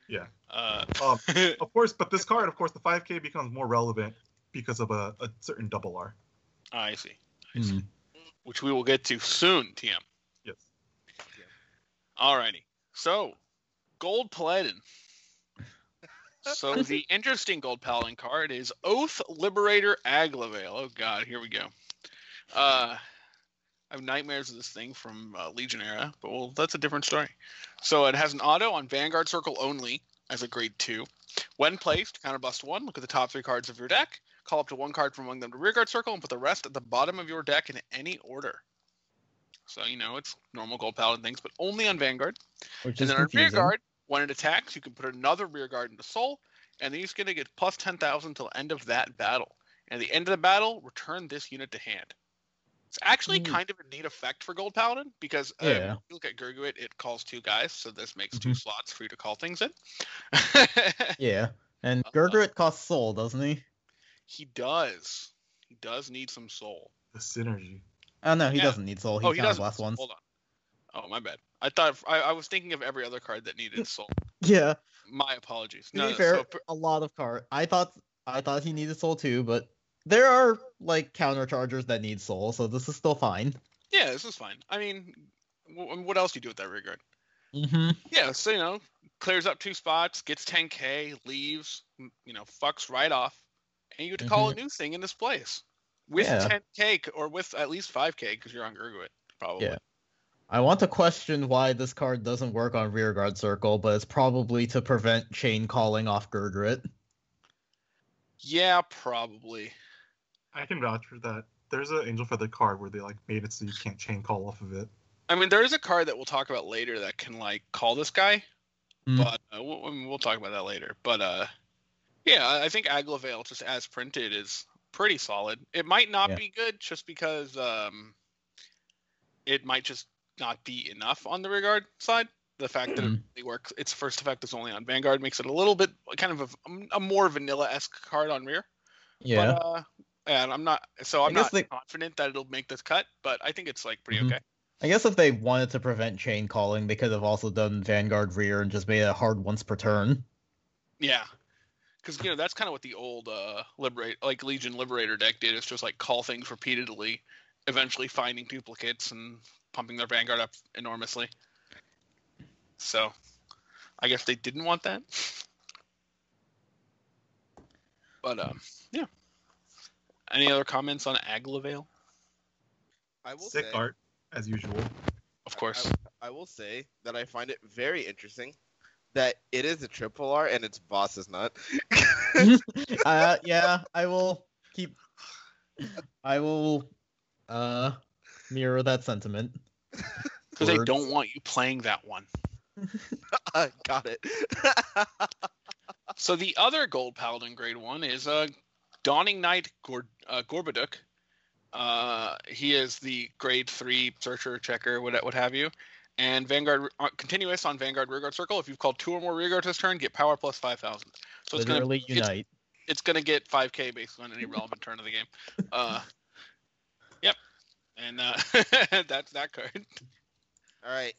Yeah. Uh, Um, of course, but this card, of course, the 5k becomes more relevant because of a, a certain double R. I see. Mm. Which we will get to soon, TM. Yes. Alrighty. So, Gold Paladin. So the interesting Gold Paladin card is Oath Liberator Aglavale. Oh god, here we go. Uh, I have nightmares of this thing from uh, Legion era, but well, that's a different story. So it has an auto on Vanguard Circle only as a grade two. When placed, counterblast one. Look at the top three cards of your deck. Call up to one card from among them to rearguard circle and put the rest at the bottom of your deck in any order. So you know it's normal gold paladin things, but only on Vanguard. Which And is then on confusing. rearguard, when it attacks, you can put another rearguard into soul, and then he's gonna get plus ten thousand till end of that battle. And at the end of the battle, return this unit to hand. It's actually Mm. kind of a neat effect for Gold Paladin because um, Yeah. if you look at Gurguit, it calls two guys, so this makes two Mhm. slots for you to call things in. Yeah. And Uh, costs soul, doesn't he? he does. He does need some soul. The synergy. Oh no, he Yeah. doesn't need soul. He oh, he counter does. blast once. Hold on. Oh, my bad. I thought I, I was thinking of every other card that needed soul. Yeah. My apologies. To No, be fair, so a lot of card. I thought I thought he needed soul too, but there are like counter chargers that need soul, so this is still fine. yeah, this is fine. I mean, wh- what else do you do with that regard? Mm-hmm. Yeah, so you know, clears up two spots, gets 10k, leaves, you know, fucks right off, and you get to call a new thing in this place with Yeah. 10k or with at least 5k because you're on Gurguit, probably. Yeah. I want to question why this card doesn't work on rearguard circle, but it's probably to prevent chain calling off Gurguit. Yeah, probably. I can vouch for that. There's an Angel Feather card where they like made it so you can't chain call off of it. I mean, there is a card that we'll talk about later that can like call this guy, Mm. but uh, we'll, I mean, we'll talk about that later. But uh, yeah, I I think Aglavale just as printed is pretty solid. It might not Yeah. be good just because um, it might just not be enough on the regard side. The fact that it Mhm. only works, its first effect is only on Vanguard makes it a little bit kind of a, a more vanilla esque card on rear. Yeah. But, uh, and I'm not, so I'm not they- confident that it'll make this cut, but I think it's like pretty Mhm. okay. I guess if they wanted to prevent chain calling, they could have also done Vanguard rear and just made it hard once per turn. Yeah, because you know that's kind of what the old uh liberate like Legion Liberator deck did. It's just like call things repeatedly, eventually finding duplicates and pumping their Vanguard up enormously. So, I guess they didn't want that. But um, yeah. Any other comments on Aglavale? I will Sick say, art, as usual. Of course. I, I will say that I find it very interesting that it is a triple R and its boss is not. uh, yeah, I will keep. I will uh mirror that sentiment. Because they don't want you playing that one. I got it. So the other Gold Paladin Grade One is uh, Dawning Knight Gor- uh, Gorboduc. Uh, he is the Grade Three Searcher, Checker, what what have you, and Vanguard uh, continuous on Vanguard Rearguard Circle. If you've called two or more Rearguards this turn, get Power plus five thousand. So it's gonna Literally it's, unite. it's gonna get five k based on any relevant turn of the game. Uh, yep, and uh, that's that card. All right.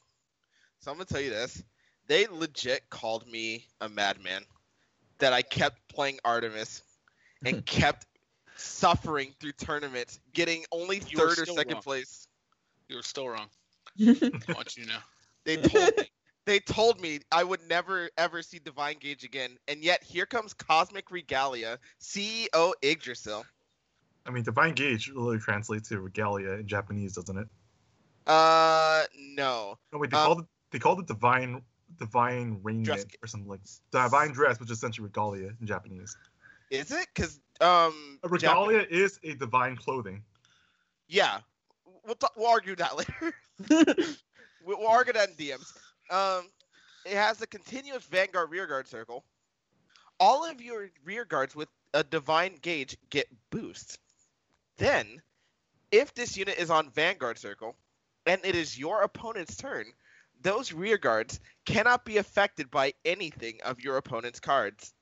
So I'm gonna tell you this. They legit called me a madman. That I kept playing Artemis and kept suffering through tournaments, getting only You third or second wrong. place. You were still wrong. I want you to know. They told me they told me I would never ever see Divine Gauge again, and yet here comes Cosmic Regalia, CEO Yggdrasil. I mean, Divine Gauge literally translates to regalia in Japanese, doesn't it? Uh, no. No, wait, they Um, called it they called it divine divine raiment Dress- or something like divine dress, which is essentially regalia in Japanese. Is it? Cause um, A regalia is a divine clothing. yeah, we'll, t- we'll argue that later. we'll, we'll argue that in DMs. Um, it has a continuous Vanguard rearguard circle. All of your rear guards with a divine gauge get boost. Then, if this unit is on Vanguard circle, and it is your opponent's turn, those rear guards cannot be affected by anything of your opponent's cards.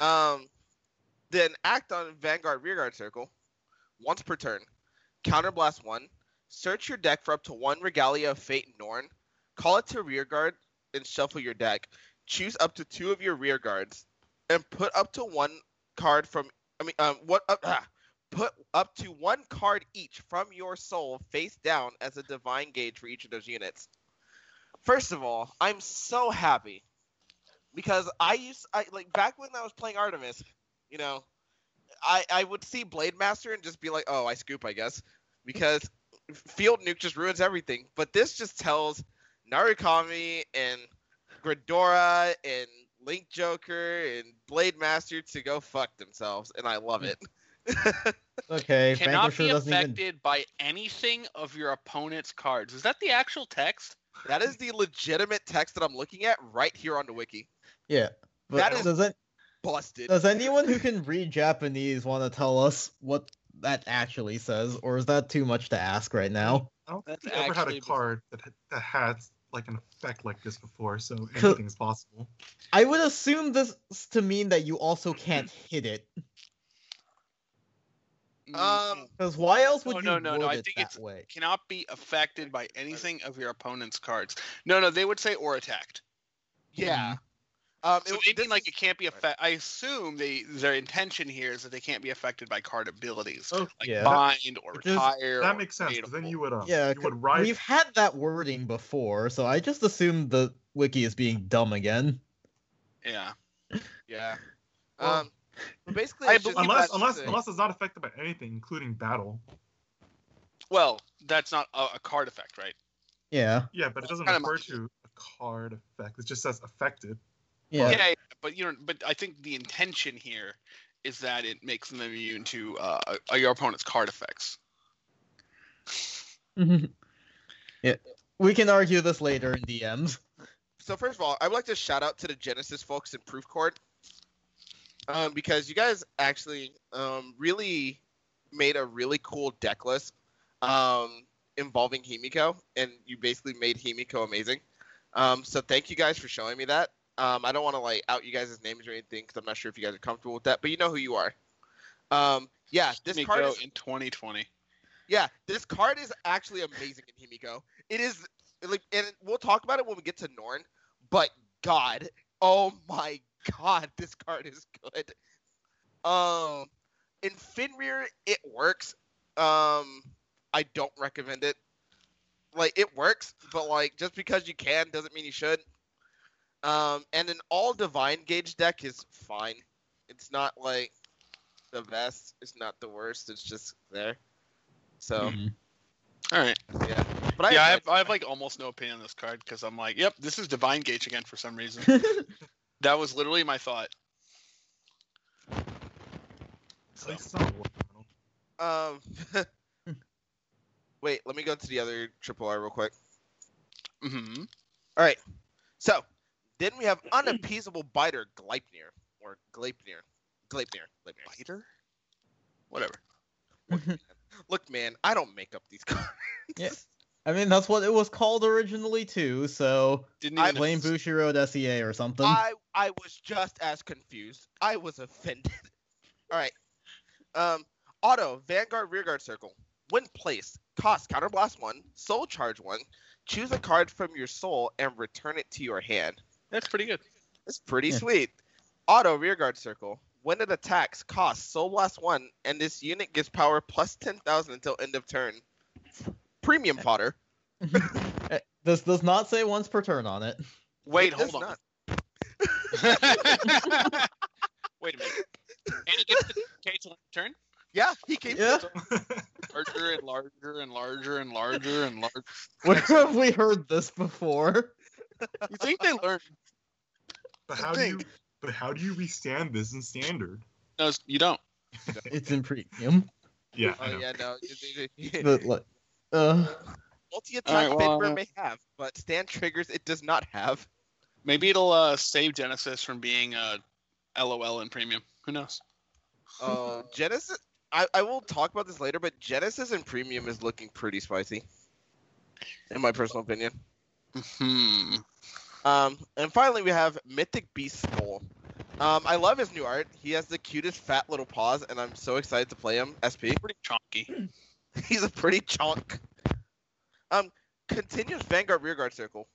Um, then act on Vanguard Rearguard Circle once per turn. Counterblast one. Search your deck for up to one Regalia of Fate and Norn. Call it to rearguard and shuffle your deck. Choose up to two of your rear guards and put up to one card from. I mean, um, what? Uh, put up to one card each from your soul face down as a divine gauge for each of those units. First of all, I'm so happy because I used I like back when I was playing Artemis, you know, I I would see Blade Master and just be like, oh, I scoop, I guess, because Field Nuke just ruins everything. But this just tells Narukami and Gridora and Link Joker and Blade Master to go fuck themselves, and I love it. okay, Cannot Vanquisher be doesn't even. affected by anything of your opponent's cards. Is that the actual text? that is the legitimate text that I'm looking at right here on the wiki. Yeah. But That is- does it, Busted. does anyone who can read Japanese want to tell us what that actually says, or is that too much to ask right now? I don't think That's we ever had a card that that had like an effect like this before, so Co- anything is possible. I would assume this to mean that you also can't hit it. Um, Because why else would No, you no, no, no, I it think that it's- way? cannot be affected by anything of your opponent's cards. No, no, they would say or attacked. yeah. Um, So it- they mean like it can't be affected. I assume they their intention here is that they can't be affected by card abilities Oh, like yeah. bind or Which is- retire. that or makes sense. 'cause then you would, uh, Yeah, you 'cause would ride. we've had that wording before, so I just assumed the wiki is being dumb again. Yeah. Yeah. Um, but basically, I just unless unless the- unless it's not affected by anything, including battle. Well, that's not a, a card effect, right? Yeah, Yeah, but it doesn't refer much. to a card effect. It just says affected. Yeah. yeah, but you know, but I think the intention here is that it makes them immune to uh, uh, your opponent's card effects. yeah. We can argue this later in DMs. so first of all, I would like to shout out to the Genesis folks in Proof Court, um, because you guys actually um, really made a really cool deck list um, involving Himiko, and you basically made Himiko amazing. Um, so thank you guys for showing me that. Um, I don't want to like out you guys' names or anything because I'm not sure if you guys are comfortable with that, but you know who you are. Um, yeah, this Himiko card is in 2020. Yeah, this card is actually amazing in Himiko. It is like, and we'll talk about it when we get to Norn. But God, oh my God, this card is good. Um, in Fenrir, it works. Um, I don't recommend it. Like it works, but like just because you can doesn't mean you should. Um, and an all divine gauge deck is fine. It's not like the best. It's not the worst. It's just there. So Mhm. All right. yeah, but I yeah, I enjoyed have, I have like almost no opinion on this card because I'm like, yep, this is Divine Gauge again for some reason. that was literally my thought. At least it's not a war battle. Um, wait, let me go to the other triple R real quick. hmm All right, so then we have unappeasable biter Gleipnir or Gleipnir, Gleipnir, Gleipnir. Biter? Whatever. Look, man, I don't make up these cards. Yeah. I mean, that's what it was called originally too. So Didn't I blame Bushiroad SEA or something. I I was just as confused. I was offended. All right. Um, auto Vanguard Rearguard Circle. When placed, cost Counterblast one, Soul Charge one. Choose a card from your soul and return it to your hand. That's pretty good. That's pretty Yeah. sweet. Auto rearguard circle. When it attacks, costs Soul Blast one, and this unit gets power plus ten thousand until end of turn. Premium fodder. Eh, this does not say once per turn on it. Wait, It hold on. not. Wait a minute. And he gets the cage on turn? Yeah, he came. Yeah. Larger and larger and larger and larger and larger. Where have we heard this before? You think they learned? but how do you? But how do you restand this in standard? No, you don't. It's in premium. Yeah, Oh know. yeah, no. But like, uh, Multi attack Alright, well, Finbar uh, may have, but stand triggers it does not have. Maybe it'll uh, save Genesis from being uh, LOL in premium. Who knows? Uh, Genesis. I, I will talk about this later, but Genesis and Premium is looking pretty spicy, in my personal opinion. Hmm. Um, and finally, we have Mythic Beast Skoll. Um, I love his new art. He has the cutest fat little paws, and I'm so excited to play him. SP. Pretty chonky. He's a pretty chunk. Um, continuous Vanguard Rearguard Circle.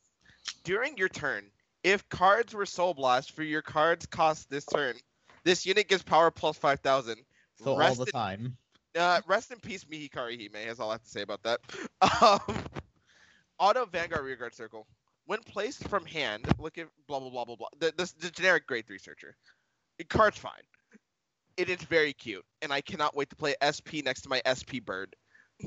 During your turn, if cards were Soul Blast for your cards cost this turn, this unit gets power plus 5,000. so all Rest the in- time. Uh, rest in peace, Mihikari Hime. That's all I have to say about that. Um, auto Vanguard Rearguard Circle. When placed from hand, look at blah blah blah blah blah. The, the, the generic grade three searcher. It card's fine. It is very cute, and I cannot wait to play SP next to my SP bird.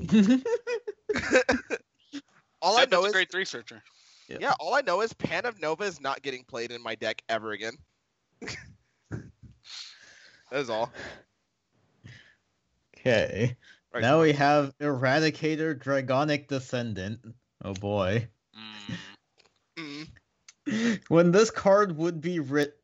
all I know that's a is great three searcher. yeah, all I know is Pan of Nova is not getting played in my deck ever again. that is all. Okay. Right. Now we have Eradicator Dragonic Descendant. Oh boy. Mm. Mm. When this card would be writ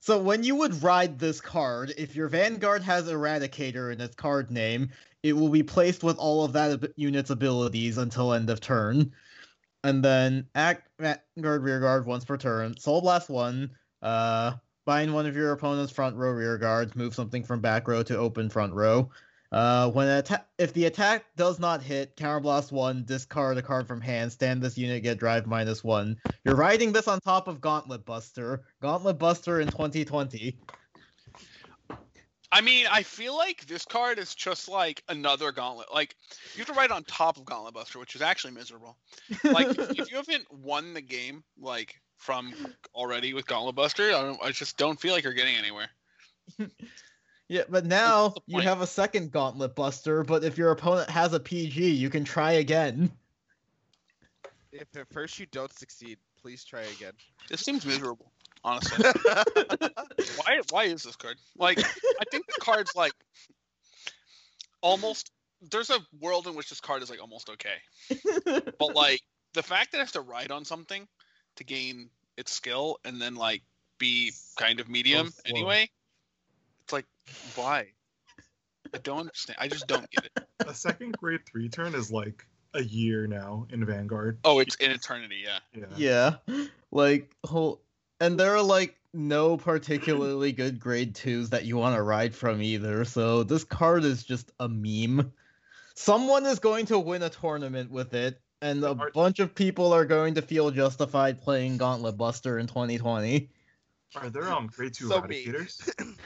So when you would ride this card, if your Vanguard has Eradicator in its card name, it will be placed with all of that unit's abilities until end of turn. And then act Vanguard Rearguard once per turn. Soul Blast 1, uh, bind one of your opponent's front row rear guards, move something from back row to open front row. Uh, when atta- if the attack does not hit, counterblast one, discard a card from hand, stand this unit, get drive minus one. You're riding this on top of Gauntlet Buster. Gauntlet Buster in 2020. I mean, I feel like this card is just like another gauntlet. Like you have to ride on top of Gauntlet Buster, which is actually miserable. Like if, you haven't won the game like from already with Gauntlet Buster, I, don't, I just don't feel like you're getting anywhere. yeah, but now you have a second Gauntlet Buster. But if your opponent has a PG, you can try again. If at first you don't succeed, please try again. This seems miserable, honestly. why? Why is this card? Like, I think the card's like almost. There's a world in which this card is like almost okay, but like the fact that it has to ride on something to gain its skill and then like be kind of medium slow. anyway. It's like why? I don't understand. I just don't get it. A second grade three turn is like a year now in Vanguard. Oh, it's in eternity. Yeah. Yeah. yeah, like whole, and there are like no particularly good grade twos that you want to ride from either. So this card is just a meme. Someone is going to win a tournament with it, and a Are- bunch of people are going to feel justified playing Gauntlet Buster in 2020. Are there um grade two So eradicators?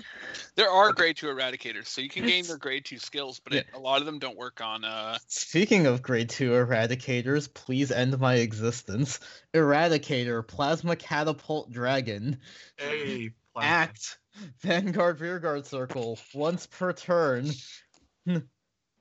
There are grade two eradicators, so you can gain It's- your grade two skills, but it, a lot of them don't work on. uh Speaking of grade 2 eradicators, please end my existence. Eradicator, Plasma Catapult Dragon. A plasma. Act. Vanguard Rearguard Circle. Once per turn.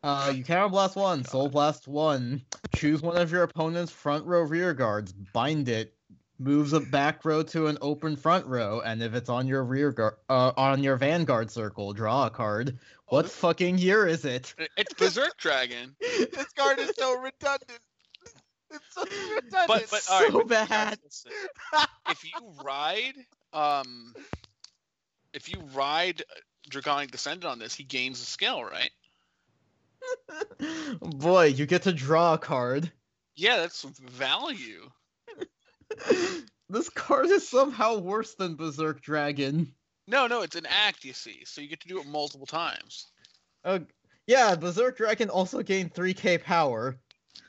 Uh, you counterblast one, soul blast one. Choose one of your opponent's front row rear guards. Bind it. Moves a back row to an open front row, and if it's on your rear guard, uh, on your Vanguard circle, draw a card. What this- fucking year is it? It's Berserk Dragon. this card is so redundant. It's so redundant. But but all right, so but bad. if you ride, um, if you ride Dragonic Descendant on this, he gains a skill, right? Boy, you get to draw a card. Yeah, that's value. this card is somehow worse than Berserk Dragon. No, no, it's an act. You see, so you get to do it multiple times. Uh, yeah, Berserk Dragon also gained 3k power.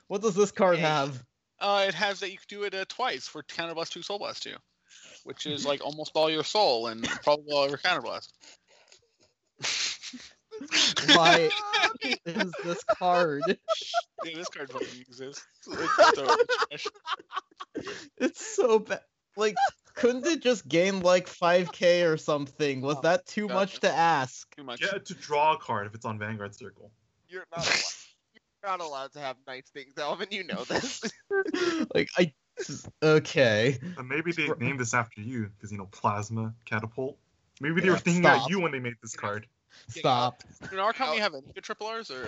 What does this card have? Uh, it has that you can do it uh, twice for counterblast two, soul blast two, which is like almost all your soul and probably all your counterblast. Why is this card? Yeah, this card fucking exists. It's so trash. It's so bad. Like, couldn't it just gain like 5k or something? Was oh, that too God. much to ask? Too much. Get to draw a card if it's on Vanguard Circle. You're not allowed. You're not allowed to have nice things, Elvin. You know this. like, I. Okay. And maybe they named this after you because you know plasma catapult. Maybe they were thinking stop. about you when they made this card. Stop. In our company, have any triple R's or?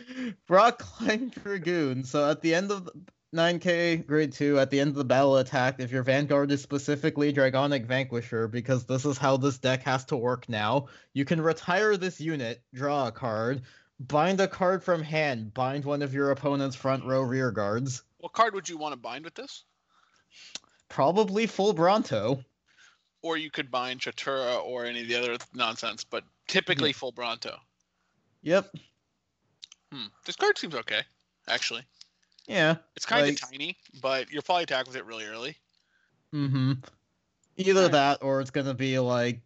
Rock Climb Dragoon. So at the end of 9k grade 2, at the end of the battle attack, if your Vanguard is specifically Dragonic Vanquisher, because this is how this deck has to work now, you can retire this unit, draw a card, bind a card from hand, bind one of your opponent's front row rear guards. What card would you want to bind with this? Probably FULLBRONTO. Or you could bind Chatura or any of the other nonsense, but typically FULLBRONTO. Yep. Hmm. This card seems okay, actually. Yeah. It's kind of Like- tiny, but you'll probably attack with it really early. Mm-hmm. Either Alright. that or it's gonna be like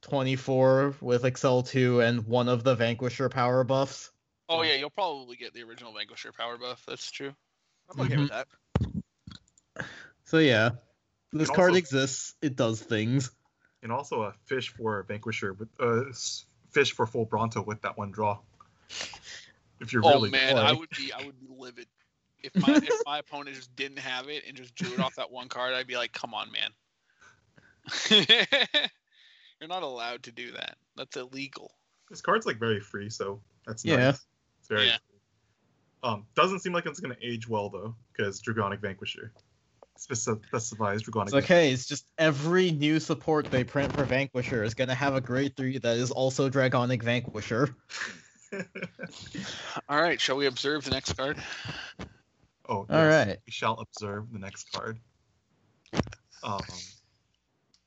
24 with Excel 2 and one of the Vanquisher power buffs. Oh yeah, you'll probably get the original Vanquisher power buff. That's true. I'm okay with that. So yeah, this And card also- exists. It does things. And also a fish for Vanquisher with uh fish for FULLBRONTO with that one draw. If you're Oh really man, I would be I would be livid if my if my opponent just didn't have it and just drew it off that one card. I'd be like, come on, man. You're not allowed to do that. That's illegal. this card's like very free, so that's Yeah. nice. It's very Yeah. free. Um, doesn't seem like it's gonna age well though, because Dragonic Vanquisher. Speci- specifies Dragonic. It's okay. It's just every new support they print for Vanquisher is gonna have a grade three that is also Dragonic Vanquisher. All right, shall we observe the next card? oh, All right. We shall observe the next card. Um,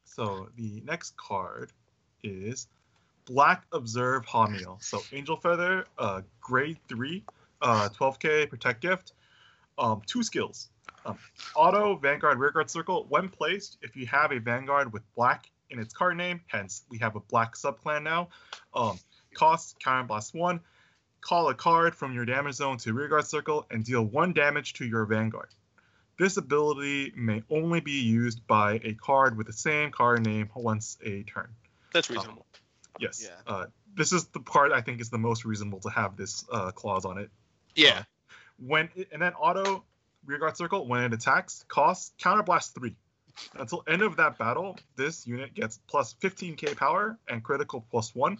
so the next card is Black Observe Hamiel. So Angel Feather, uh, grade three, uh, 12k protect gift. Um, two skills. Um, auto Vanguard Rearguard Circle. When placed, if you have a Vanguard with black in its card name, hence we have a black subclan now. Um, cost counter blast one. Call a card from your damage zone to Rearguard Circle and deal one damage to your Vanguard. This ability may only be used by a card with the same card name once a turn. That's reasonable. Yes. Yeah. Uh, this is the part I think is the most reasonable to have this uh, clause on it. yeah. When it, and then auto rearguard circle when it attacks costs counterblast three. Until end of that battle, this unit gets plus 15k power and critical plus one,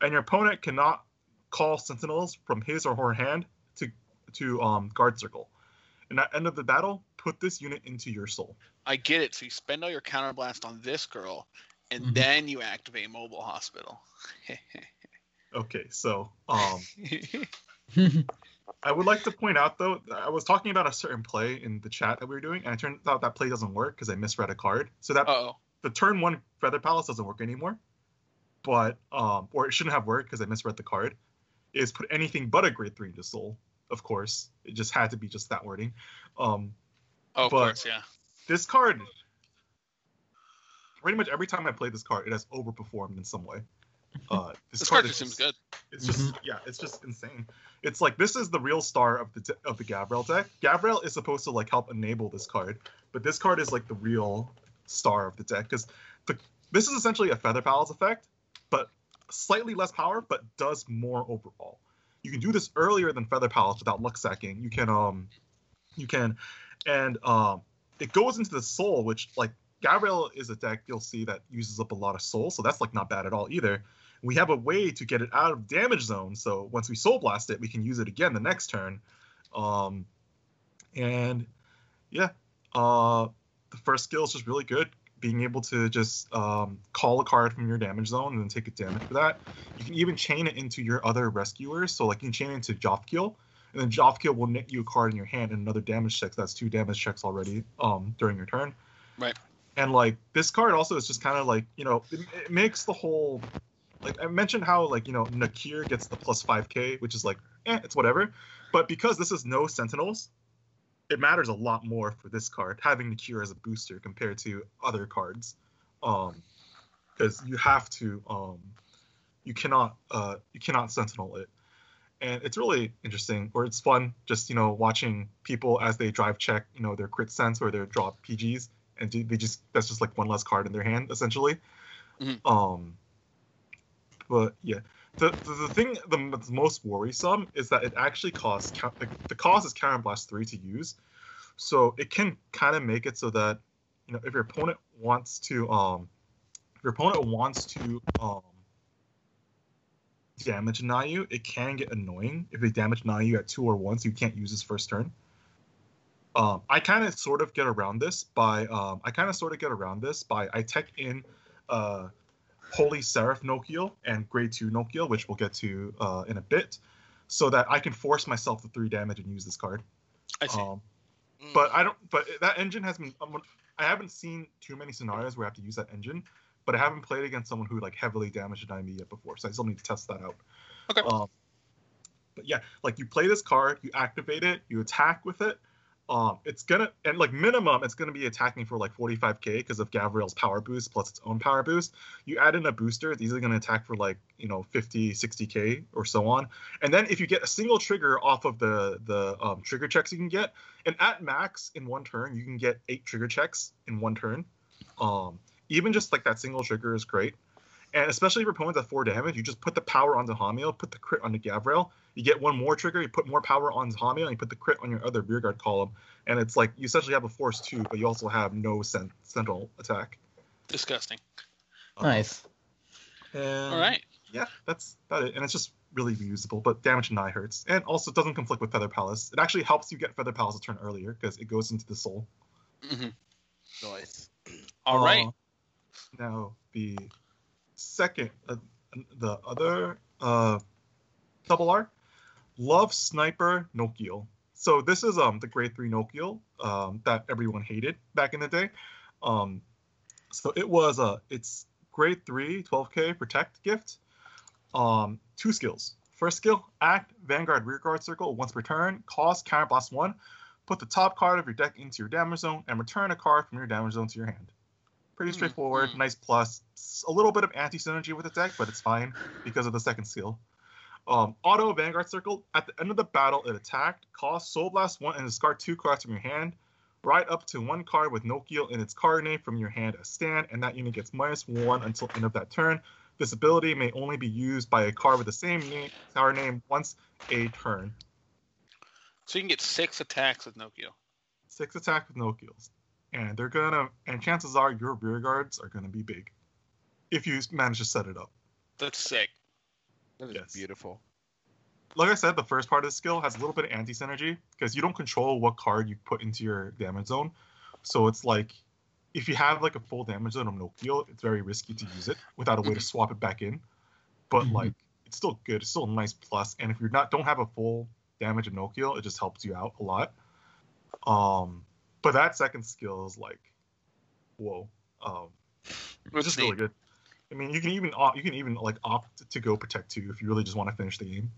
and your opponent cannot call sentinels from his or her hand to to um, guard circle. And at end of the battle, put this unit into your soul. I get it. So you spend all your counterblast on this girl, and Mhm. then you activate mobile hospital. Okay, so um, I would like to point out though, I was talking about a certain play in the chat that we were doing, and it turned out that play doesn't work because I misread a card. So that oh. the turn one Feather Palace doesn't work anymore. But um, or it shouldn't have worked because I misread the card. Is put anything but a grade three into soul. Of course, it just had to be just that wording. Um, Oh, of But- course, yeah. this card, pretty much every time I play this card, it has overperformed in some way. Uh, this, This card is just seems good. It's just yeah, it's just insane. It's like this is the real star of the de- of the Gabriel deck. Gabriel is supposed to like help enable this card, but this card is like the real star of the deck because the this is essentially a Feather Palace effect, but slightly less power, but does more overall. You can do this earlier than Feather Palace without luck sacking. You can um, you can, and um, it goes into the soul, which like Gabriel is a deck you'll see that uses up a lot of soul, so that's like not bad at all either we have a way to get it out of damage zone. So once we soul blast it, we can use it again the next turn. Um, and yeah, uh, the first skill is just really good. Being able to just um, call a card from your damage zone and then take a damage for that. You can even chain it into your other rescuers. So like you can chain it into Jofkiel, and then Jofkiel will net you a card in your hand and another damage check. That's two damage checks already um, during your turn. Right. And like this card also is just kind of like you know it, it makes the whole like I mentioned how like you know Nakir gets the plus 5k, which is like eh, it's whatever. But because this is no Sentinels, it matters a lot more for this card having Nakir as a booster compared to other cards, um, because you have to um, you cannot uh you cannot Sentinel it, and it's really interesting or it's fun just you know watching people as they drive check you know their crit sense or their drop PGs and they just that's just like one less card in their hand essentially. Mhm. Um, but yeah, the, the the thing the, that's most worrisome is that it actually costs the, the cost is counter blast three to use, so it can kind of make it so that you know if your opponent wants to um if your opponent wants to um damage Nayu, it can get annoying. If they damage Nayu at two or one, so you can't use his first turn. Um, I kind of sort of get around this by um, I kind of sort of get around this by I tech in uh, Holy Seraph Nociel and Grade 2 Nociel, which we'll get to uh, in a bit, so that I can force myself to three damage and use this card. I see. Um, Mm. but I don't. But that engine has been. I'm, I haven't seen too many scenarios where I have to use that engine, but I haven't played against someone who like heavily damaged an enemy yet before, so I still need to test that out. Okay. Um, but yeah, like you play this card, you activate it, you attack with it. Um, it's gonna and like minimum, it's gonna be attacking for like 45k because of Gavriel's power boost plus its own power boost. You add in a booster, it's easily gonna attack for like you know 50, 60k or so on. And then if you get a single trigger off of the the um, trigger checks you can get, and at max in one turn you can get eight trigger checks in one turn. Um, even just like that single trigger is great. And especially for your opponent's at four damage, you just put the power onto Hamiel, put the crit onto Gavriel. You get one more trigger, you put more power on Hamiel, and you put the crit on your other rearguard column. And it's like you essentially have a force two, but you also have no cent- central attack. Disgusting. Um, Nice. And All right. yeah, that's about it. And it's just really reusable, but damage and eye hurts. And also it doesn't conflict with Feather Palace. It actually helps you get Feather Palace a turn earlier because it goes into the soul. Mm-hmm. Nice. All right. Uh, now the second, uh, the other uh, double R, Love Sniper Nociel. So this is um the grade three Nociel um that everyone hated back in the day. Um, so it was uh it's grade three 12k protect gift. Um, two skills. First skill, act Vanguard rearguard circle once per turn, cost counterblast one. Put the top card of your deck into your damage zone and return a card from your damage zone to your hand. Pretty Hmm, straightforward, hmm. nice plus. A little bit of anti synergy with the deck, but it's fine because of the second skill. Um, auto Vanguard Circle. At the end of the battle, it attacked, cost Soul Blast 1 and discard two cards from your hand. Write up to one card with Nociel in its card name from your hand as stand, and that unit gets minus one until end of that turn. This ability may only be used by a card with the same name, card name once a turn. So you can get six attacks with Nociel. Six attacks with Nociels. And they're gonna and chances are your rear guards are gonna be big. If you manage to set it up. That's sick. That is Yes. beautiful. like I said, the first part of the skill has a little bit of anti synergy because you don't control what card you put into your damage zone. So it's like if you have like a full damage zone of Nociel, it's very risky to use it without a way to swap it back in. But Mhm. like it's still good. It's still a nice plus. And if you're not don't have a full damage of Nociel, it just helps you out a lot. Um, but that second skill is like, whoa, um, it's just really good. I mean, you can even opt, you can even like opt to go protect two if you really just want to finish the game.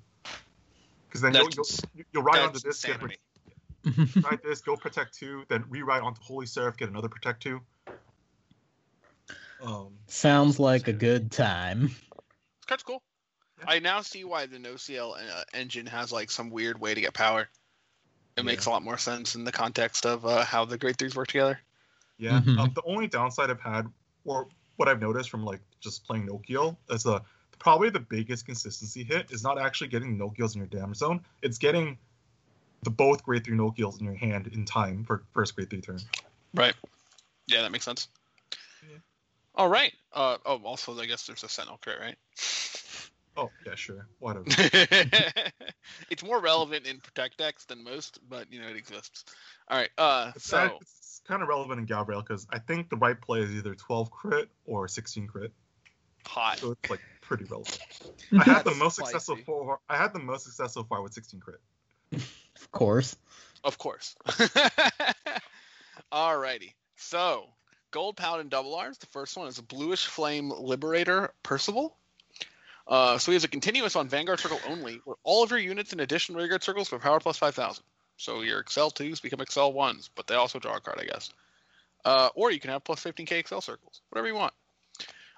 Because then you'll, That's- you'll, you'll ride onto this, get, insanity. ride this, go protect two, then rewrite onto Holy Seraph, get another protect two. Um, Sounds like a good time. It's kind of cool. Yeah. I now see why the Nociel uh, engine has like some weird way to get power. It makes a lot more sense in the context of uh, how the grade threes work together. yeah. Mhm. Um, the only downside I've had, or what I've noticed from like just playing Nociel, is the probably the biggest consistency hit is not actually getting Nociels in your damage zone. It's getting the both grade three Nociels in your hand in time for first grade three turn. Right. Yeah, that makes sense. Yeah. All right. Uh, oh, also, I guess there's a Sentinel crit, right? Oh yeah, sure, whatever. it's more relevant in Protect decks than most, but you know it exists. All right. Uh, It's, so it's kind of relevant in Gabriel because I think the right play is either 12 crit or 16 crit, hot. so it's like pretty relevant. I had the most success so spicy. far. I had the most success so far with 16 crit. Of course. Of course. Alrighty. So, Gold Paladin Double R's. The first one is a Bluish Flame Liberator Percival. Uh, so he has a continuous on Vanguard Circle only, where all of your units in addition to Vanguard Circles have power plus 5,000. So your Excel 2s become Excel 1s, but they also draw a card, I guess. Uh, or you can have plus 15k Excel Circles, whatever you want.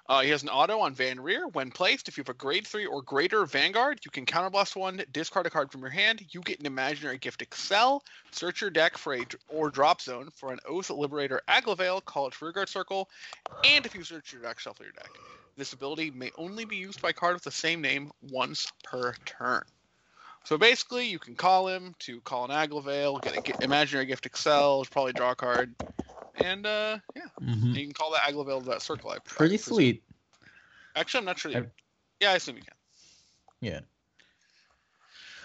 Uh, he has an auto on Van Rear. When placed, if you have a grade 3 or greater Vanguard, you can counterblast one, discard a card from your hand. You get an imaginary gift Excel. Search your deck for a or drop zone for an Oath Liberator Aglavale, call it Rearguard Circle, and if you search your deck, shuffle your deck. This ability may only be used by card with the same name once per turn. So basically, you can call him to call an Aglavale, get an imaginary gift Excel, probably draw a card, and uh, yeah, Mhm. you can call that Aglavale that circle. I, I Pretty presume. sweet. Actually, I'm not sure. I- Yeah, I assume you can. Yeah.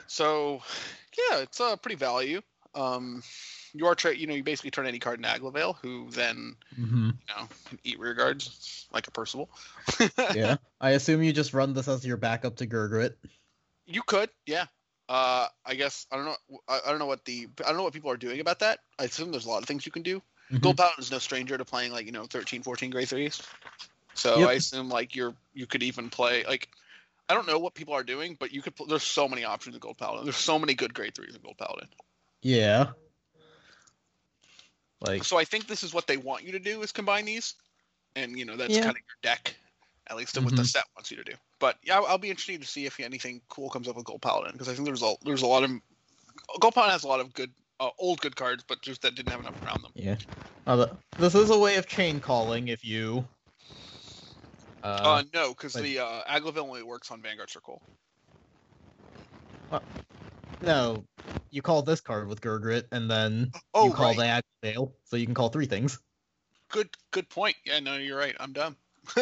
So, yeah, it's a uh, pretty value. Um, you are tra- you know you basically turn any card into Aglavale, who then hmm you know can eat rear guards like a Percival. Yeah. I assume you just run this as your backup to Gurguit. You could, yeah. Uh, I guess I don't know. I, I don't know what the I don't know what people are doing about that. I assume there's a lot of things you can do. Mhm. Gold Paladin is no stranger to playing like you know 13, 14 grade threes. So Yep. I assume like you're you could even play like I don't know what people are doing, but you could. There's so many options in Gold Paladin. There's so many good grade threes in Gold Paladin. Yeah. Like, So I think this is what they want you to do is combine these, and you know that's Yeah. kind of your deck, at least what the Mhm. set wants you to do. But yeah, I'll, I'll be interested to see if anything cool comes up with Gold Paladin because I think there's a there's a lot of Gold Paladin has a lot of good uh, old good cards, but just that didn't have enough around them. yeah. Uh, this is a way of chain calling if you. Uh, Uh, no, because like- the uh, Aglavale only works on Vanguard Circle. no, you call this card with Gurguit, and then Oh, you call right. the so you can call three things. Good good point. Yeah, no, you're right. I'm dumb.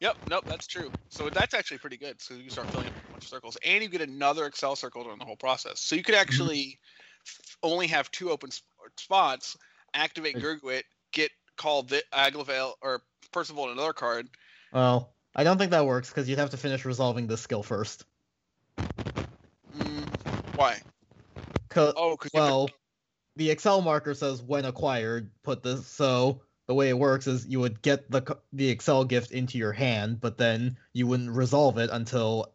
yep, nope, that's true. So that's actually pretty good. So you start filling up a bunch of circles, and you get another Excel circle during the whole process. So you could actually f- only have two open sp- spots activate Gurguit, get call the Aglavale or Percival on another card. Well, I don't think that works because you'd have to finish resolving this skill first. Mm, why? 'Cause- Oh, because well, the Excel marker says when acquired, put this. So the way it works is you would get the the Excel gift into your hand, but then you wouldn't resolve it until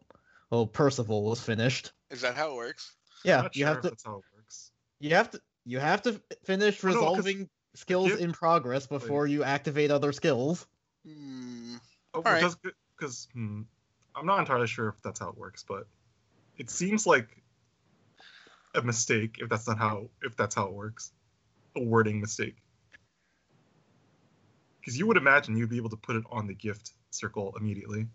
well Percival was finished. is that how it works? Yeah, Not you sure have if to That's how it works. You have to you have to finish no, 'cause resolving skills gift- in progress before you activate other skills. Hmm. Oh, Alright. because because hmm, I'm not entirely sure if that's how it works, but it seems like a mistake if that's not how if that's how it works, a wording mistake. Because you would imagine you'd be able to put it on the gift circle immediately.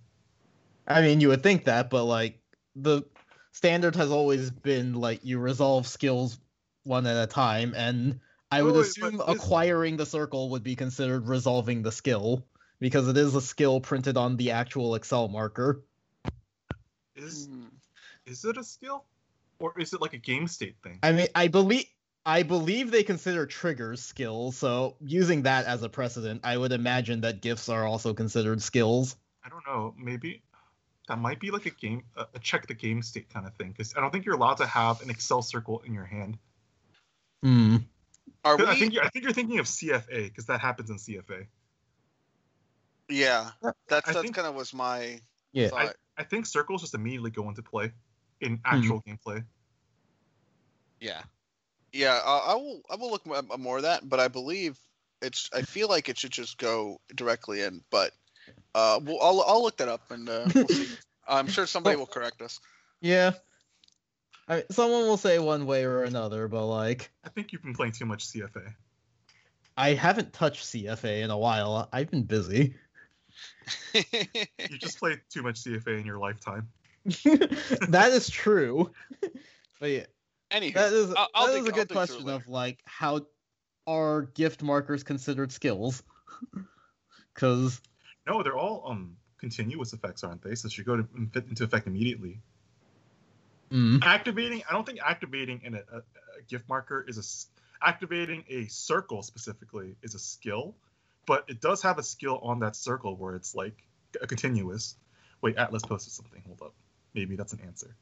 I mean, you would think that, but like the standard has always been like you resolve skills one at a time, and I would Wait, wait, assume this- acquiring the circle would be considered resolving the skill because it is a skill printed on the actual Accel marker. Is Hmm. is it a skill, or is it like a game state thing? I mean, I believe I believe they consider triggers skills, so using that as a precedent, I would imagine that gifts are also considered skills. I don't know. Maybe that might be like a game, a a check the game state kind of thing. Because I don't think you're allowed to have an Accel circle in your hand. Hmm. Are 'Cause I we? think you're, I think you're thinking of CFA because that happens in CFA. yeah, that's I that's think- kind of was my Yeah. thought. I think circles just immediately go into play in Hmm. actual gameplay. Yeah. Yeah, uh, I will. I will look more, more at that, but I believe it's. I feel like it should just go directly in, but uh, we'll, I'll I'll look that up and uh, we'll see. I'm sure somebody will correct us. Yeah. I mean, someone will say one way or another, but like I think you've been playing too much CFA. I haven't touched CFA in a while. I've been busy. You just played too much CFA in your lifetime. that is true. but yeah, Anywho, that is I'll- I'll that dig- is a I'll good dig through question of like how are gift markers considered skills? Because No, they're all um continuous effects, aren't they? So they should go to, into effect immediately. Mm, Activating, I don't think activating in a, a, a gift marker is a activating a circle specifically is a skill, but it does have a skill on that circle where it's like a continuous. Wait, Atlas posted something. Hold up, maybe that's an answer.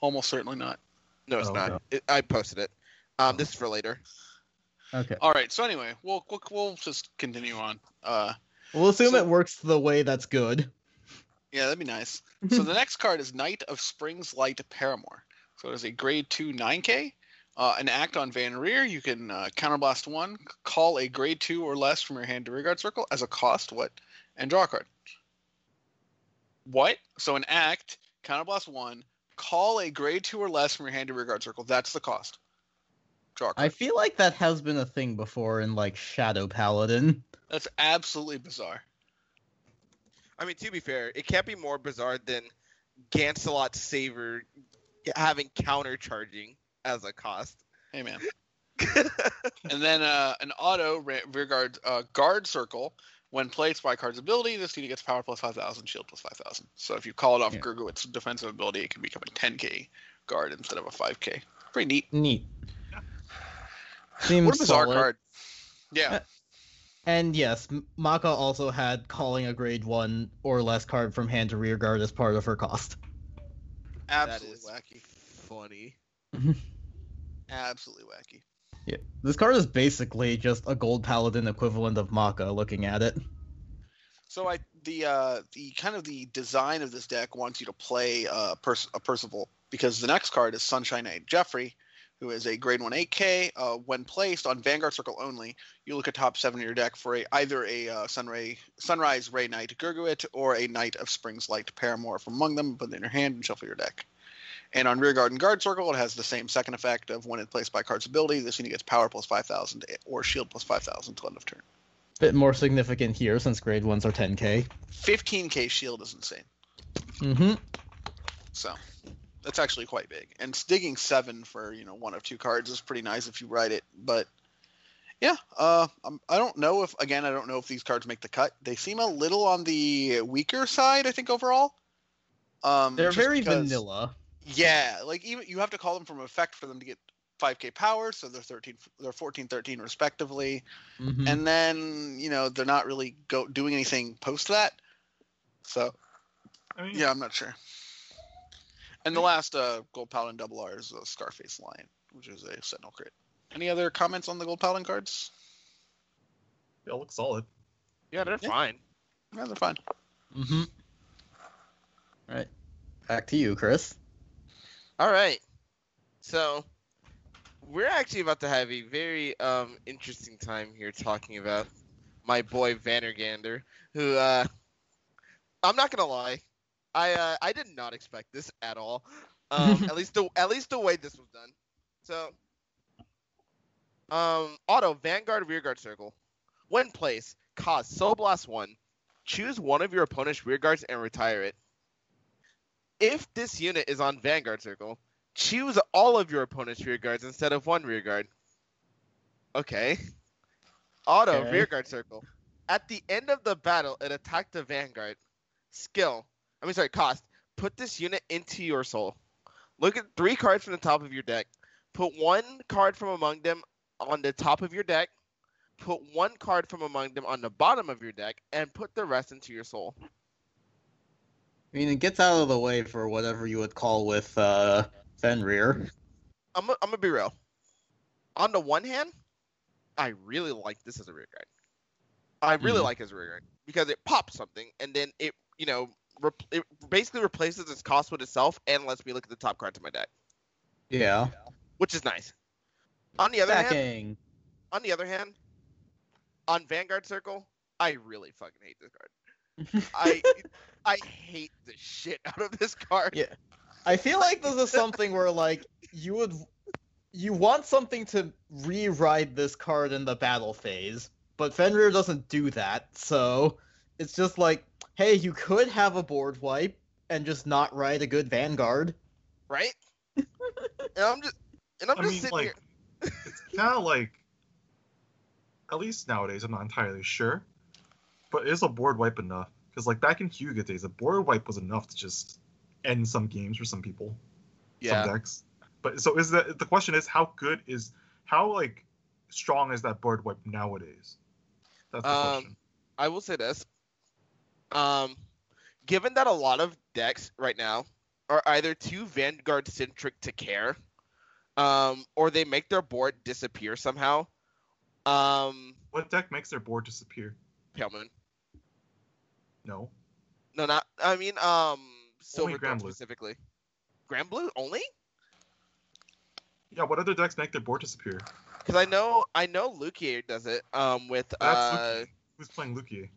almost certainly not. No, it's Oh, not. okay. It, I posted it. Um, Oh. this is for later. okay. All right. So anyway, we'll we'll, we'll just continue on. Uh, We'll assume So- it works the way that's good. Yeah, that'd be nice. So the next card is Knight of Springs Light Paramore. So it is a grade two 9K. Uh, an act on Van Rear, you can uh, counterblast one, call a grade two or less from your hand to rearguard circle as a cost. What? And draw a card. What? So an act, counterblast one, call a grade two or less from your hand to rearguard circle. That's the cost. Draw a card. I feel like that has been a thing before in like Shadow Paladin. That's absolutely bizarre. I mean, to be fair, it can't be more bizarre than Gancelot Saver having counter charging as a cost. Hey man. and then uh, an auto re- rearguard uh, guard circle. When placed by card's ability, this unit gets power plus 5,000, shield plus 5,000. So if you call it off Yeah. Gurguit's defensive ability, it can become a 10k guard instead of a 5k. Pretty neat. Neat. Seems what a bizarre solid. card. Yeah. And yes, M- Maka also had calling a grade one or less card from hand to rear guard as part of her cost. Absolutely that wacky. funny. Absolutely wacky. Yeah, this card is basically just a gold paladin equivalent of Maka. Looking at it, So I the uh, the kind of the design of this deck wants you to play uh, Perc- a Percival because the next card is Sunshine Knight Jeffrey, who is a grade one 8K. Uh, when placed on Vanguard Circle only, you look at top seven of your deck for a either a uh, Sunray Sunrise Ray Knight Gurguit or a Knight of Springs Light Paramore from among them. Put it in your hand and shuffle your deck. And on Rearguard and Guard Circle, it has the same second effect of when it's placed by card's ability. This unit gets power plus 5,000 or shield plus 5,000 till end of turn. bit more significant here since grade ones are 10k. 15k shield is insane. Mm-hmm. So that's actually quite big. And digging seven for you know one of two cards is pretty nice if you write it. But yeah, uh, I'm, I don't know if again I don't know if these cards make the cut. They seem a little on the weaker side. I think overall. Um, They're very because- vanilla. Yeah, like even you have to call them from effect for them to get 5k power, so they're 13, they're 14, 13 respectively. Mhm. And then you know they're not really go doing anything post that. So I mean, yeah, I'm not sure. And the last uh, Gold Paladin double R is a Scarface Lion, which is a Sentinel crit. Any other comments on the Gold Paladin cards? They all look solid. Yeah, they're Yeah. fine. Yeah, they're fine. Mhm. Right. Back to you, Chris. All right. So we're actually about to have a very um interesting time here talking about my boy Vandergander, who uh I'm not gonna lie, I uh, I did not expect this at all. Um, at least the at least the way this was done. So um auto Vanguard Rearguard Circle. When placed, cause Soul Blast one. Choose one of your opponent's rearguards and retire it. If this unit is on Vanguard Circle, choose all of your opponent's rearguards instead of one rearguard. Okay. Auto Okay. rearguard circle. At the end of the battle, it attacked the Vanguard. Skill. I mean, sorry, cost. Put this unit into your soul. Look at three cards from the top of your deck. Put one card from among them on the top of your deck. Put one card from among them on the bottom of your deck, and put the rest into your soul. I mean, it gets out of the way for whatever you would call with uh, Fenrir. I'm, I'm gonna be real. On the one hand, I really like this as a rear guard. I really Mhm. like it as a rear guard because it pops something and then it, you know, rep- it basically replaces its cost with itself and lets me look at the top cards of my deck, Yeah. which is nice. On the other hand, on the other hand, on Vanguard Circle, I really fucking hate this card. I I hate the shit out of this card. Yeah. I feel like this is something where like you would you want something to rewrite this card in the battle phase, but Fenrir doesn't do that, so it's just like, hey, you could have a board wipe and just not ride a good Vanguard. Right? and I'm just and I'm I just mean, sitting like, here. it's kind of like, at least nowadays, I'm not entirely sure, but is a board wipe enough? Because like back in Hyuga days, a board wipe was enough to just end some games for some people, Yeah. some decks. But so is that the question is how good is how like strong is that board wipe nowadays? That's the Um, question. I will say this. Um, given that a lot of decks right now are either too Vanguard centric to care, um, or they make their board disappear somehow. Um, What deck makes their board disappear? Pale Moon. No. No, not. I mean, um, Silver Grand Blue. specifically. Grand Blue only? Yeah, what other decks make their board disappear? Because I know, I know Lukier does it. Um, with That's uh, Lukier. Who's playing Lukier?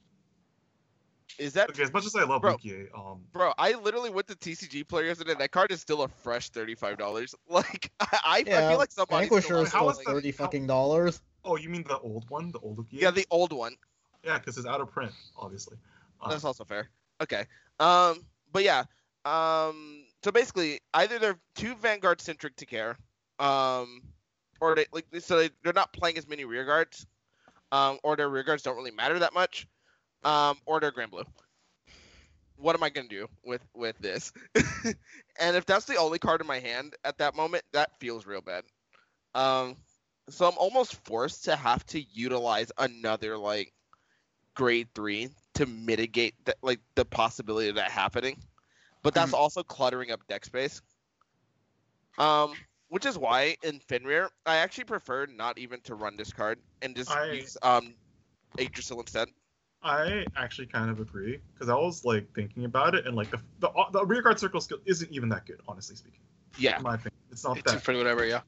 Is that Okay, as much as I love Bro. Lukier, um, Bro, I literally went to TCG player yesterday. That card is still a fresh thirty-five dollars. Like, I, I, I feel like somebody. Vanquisher is still is that- thirty how- fucking dollars. oh, you mean the old one, the old Lukier? Yeah, the old one. Yeah, because it's out of print, obviously. Um, That's also fair. Okay. Um, but yeah. Um, so basically, either they're too Vanguard centric to care, um, or they like so they, they're not playing as many rear guards, um, or their rear guards don't really matter that much, um, or they're Grand Blue. What am I gonna do with with this? and if that's the only card in my hand at that moment, that feels real bad. Um, so I'm almost forced to have to utilize another like grade three to mitigate that like the possibility of that happening. But that's also cluttering up deck space. Um, which is why in Fenrir I actually prefer not even to run this card and just I- use um Yggdrasil instead. I actually kind of agree because I was like thinking about it, and like the the, uh, the rear guard circle skill isn't even that good, honestly speaking. Yeah. In my opinion, it's not It's that. pretty whatever, yeah.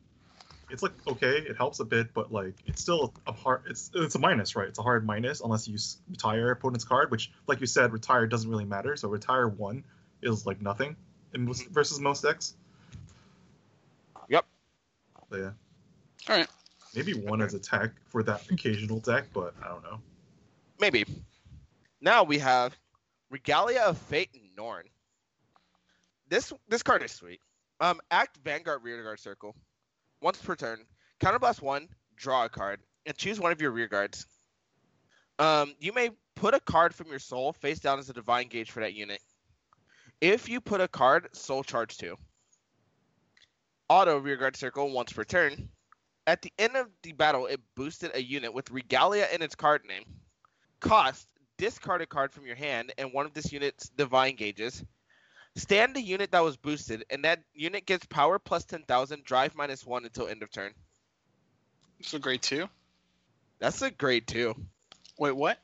It's like okay, it helps a bit, but like it's still a hard. It's it's a minus, right? It's a hard minus unless you retire opponent's card, which, like you said, retire doesn't really matter. So retire one is like nothing in most, mm-hmm. versus most decks. Yep. So, yeah. All right. Maybe one as a tech for that occasional deck, but I don't know. Maybe. Now we have Regalia of Fate and Norn. This this card is sweet. Um, act Vanguard Rearguard Circle. Once per turn, counterblast one, draw a card, and choose one of your rear guards. Um, you may put a card from your soul face down as a divine gauge for that unit. If you put a card, soul charge two. auto rearguard circle once per turn. At the end of the battle, it boosted a unit with Regalia in its card name. Cost: discard a card from your hand and one of this unit's divine gauges. Stand the unit that was boosted, and that unit gets power plus 10,000, drive minus 1 until end of turn. So grade two. That's a grade 2. Wait, what?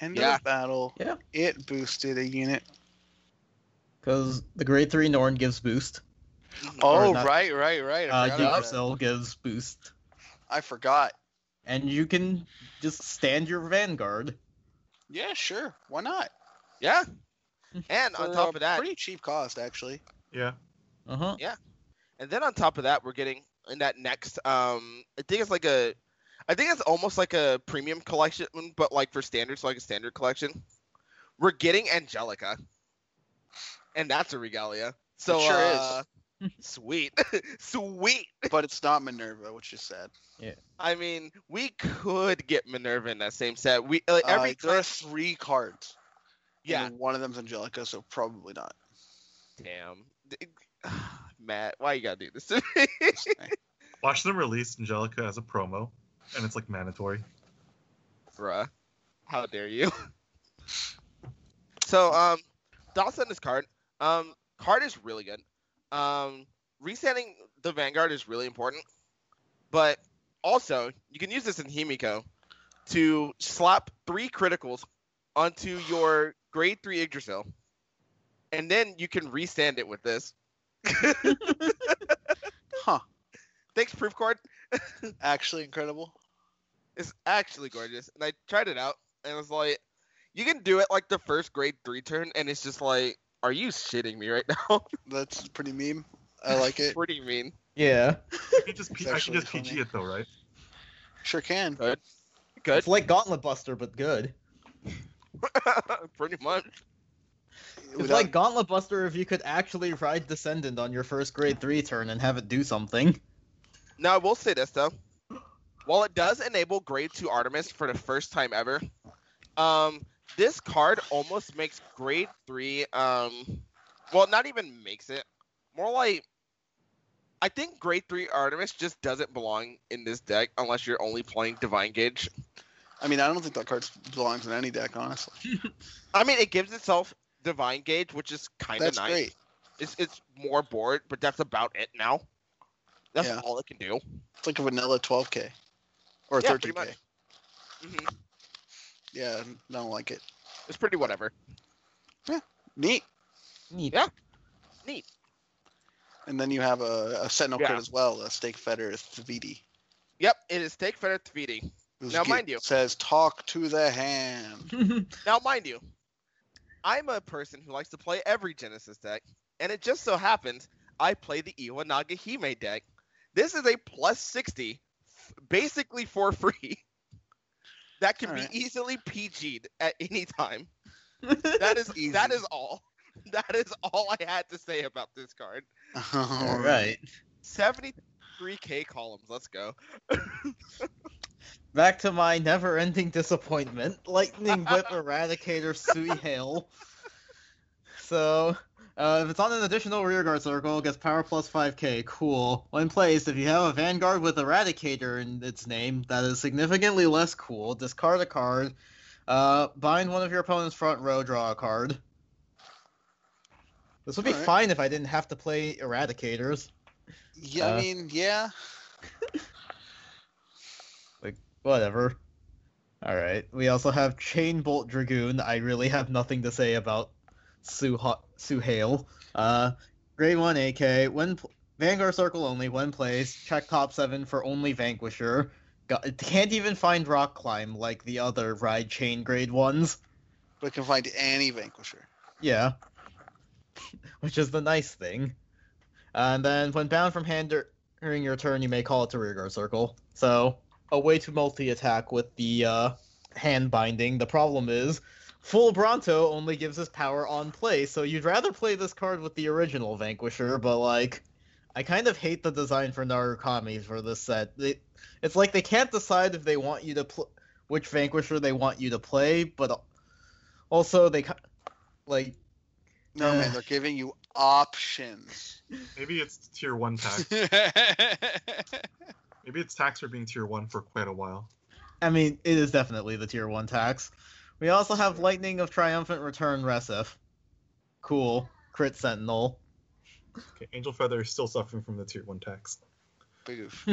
End Yeah. of battle. Yeah. It boosted a unit. Because the grade three Norn gives boost. Oh, not- right, right, right. I Uh, forgot about that. Yggdrasil gives boost. I forgot. And you can just stand your Vanguard. Yeah, sure. Why not? Yeah. And on top of that, pretty cheap cost actually. Yeah. Uh huh. Yeah. And then on top of that, we're getting in that next. Um, I think it's like a, I think it's almost like a premium collection, but like for standard, so like a standard collection. We're getting Angelica, and that's a regalia. So It sure is. Uh, sweet, sweet. But it's not Minerva, which is sad. Yeah. I mean, we could get Minerva in that same set. We like, every uh, there are three cards. yeah. and one of them's Angelica, so probably not. Damn, Matt, why you gotta do this to me? Watch them release Angelica as a promo, and it's like mandatory. Bruh. How dare you? so, um, thoughts on this card. Um, card is really good. Um, resetting the Vanguard is really important. But also, you can use this in Himiko to slap three criticals onto your grade three Yggdrasil. And then you can restand it with this. Huh. Thanks, Proof Card. Actually incredible. It's actually gorgeous. And I tried it out and I was like, you can do it like the first grade three turn, and it's just like, are you shitting me right now? That's pretty meme. I like it. pretty mean? Yeah. You just P- I can actually just PG funny. it though, right? Sure can. Good. It's like Gauntlet Buster, but good. Pretty much. It's Without- like Gauntlet Buster if you could actually ride Descendant on your first grade three turn and have it do something. Now I will say this though. While it does enable grade two Artemis for the first time ever, um, this card almost makes grade three um well not even makes it. More like I think grade three Artemis just doesn't belong in this deck unless you're only playing Divine Gauge. I mean, I don't think that card belongs in any deck, honestly. I mean, it gives itself Divine Gauge, which is kind of That's nice. great. It's it's more board, but that's about it now. That's Yeah. all it can do. It's like a vanilla 12k or Yeah, 13k. pretty much. hmm Yeah, I don't like it. It's pretty whatever. Yeah, Neat. Neat. Yeah. Neat. And then you have a, a Sentinel Yeah. card as well, a Stake Fetter Thavidi. Yep, it is Take Feather Tefiti. whose Now, gi- mind you- says talk to the hand. Now, mind you, I'm a person who likes to play every Genesis deck, and it just so happens I play the Iwanaga Hime deck. This is a plus 60, f- basically for free, that can Alright. be easily PG'd at any time. That is Easy. that is all. That is all I had to say about this card. All right. 73k columns. Let's go. Back to my never-ending disappointment. Lightning Whip Eradicator Sui Hail. So, uh, if it's on an additional rearguard circle, it gets power plus 5k. Cool. When placed, if you have a Vanguard with Eradicator in its name, that is significantly less cool. Discard a card. Uh, bind one of your opponent's front row, draw a card. This would be Alright. fine if I didn't have to play Eradicators. Yeah, Uh, I mean, yeah. Like, whatever. Alright. We also have Chain Bolt Dragoon. I really have nothing to say about Su Suhail. Uh Grade 1 AK. When pl- Vanguard Circle only, when placed, check top 7 for only Vanquisher. Got, can't even find Rock Climb like the other Ride Chain grade ones. But it can find any Vanquisher. Yeah. Which is the nice thing. And then when bound from hand during your turn, you may call it to rearguard circle. So, a way to multi-attack with the uh, hand binding. The problem is, FULLBRONTO only gives us power on play, so you'd rather play this card with the original Vanquisher, but like, I kind of hate the design for Narukami for this set. They, it's like they can't decide if they want you to pl- which Vanquisher they want you to play, but also they like. No uh, man, they're giving you options. Maybe it's tier one tax. Maybe it's tax for being tier one for quite a while. I mean, it is definitely the tier one tax. We also have Lightning of Triumphant Return Resif. Cool. Crit Sentinel. Okay, Angel Feather is still suffering from the tier one tax. Big oof.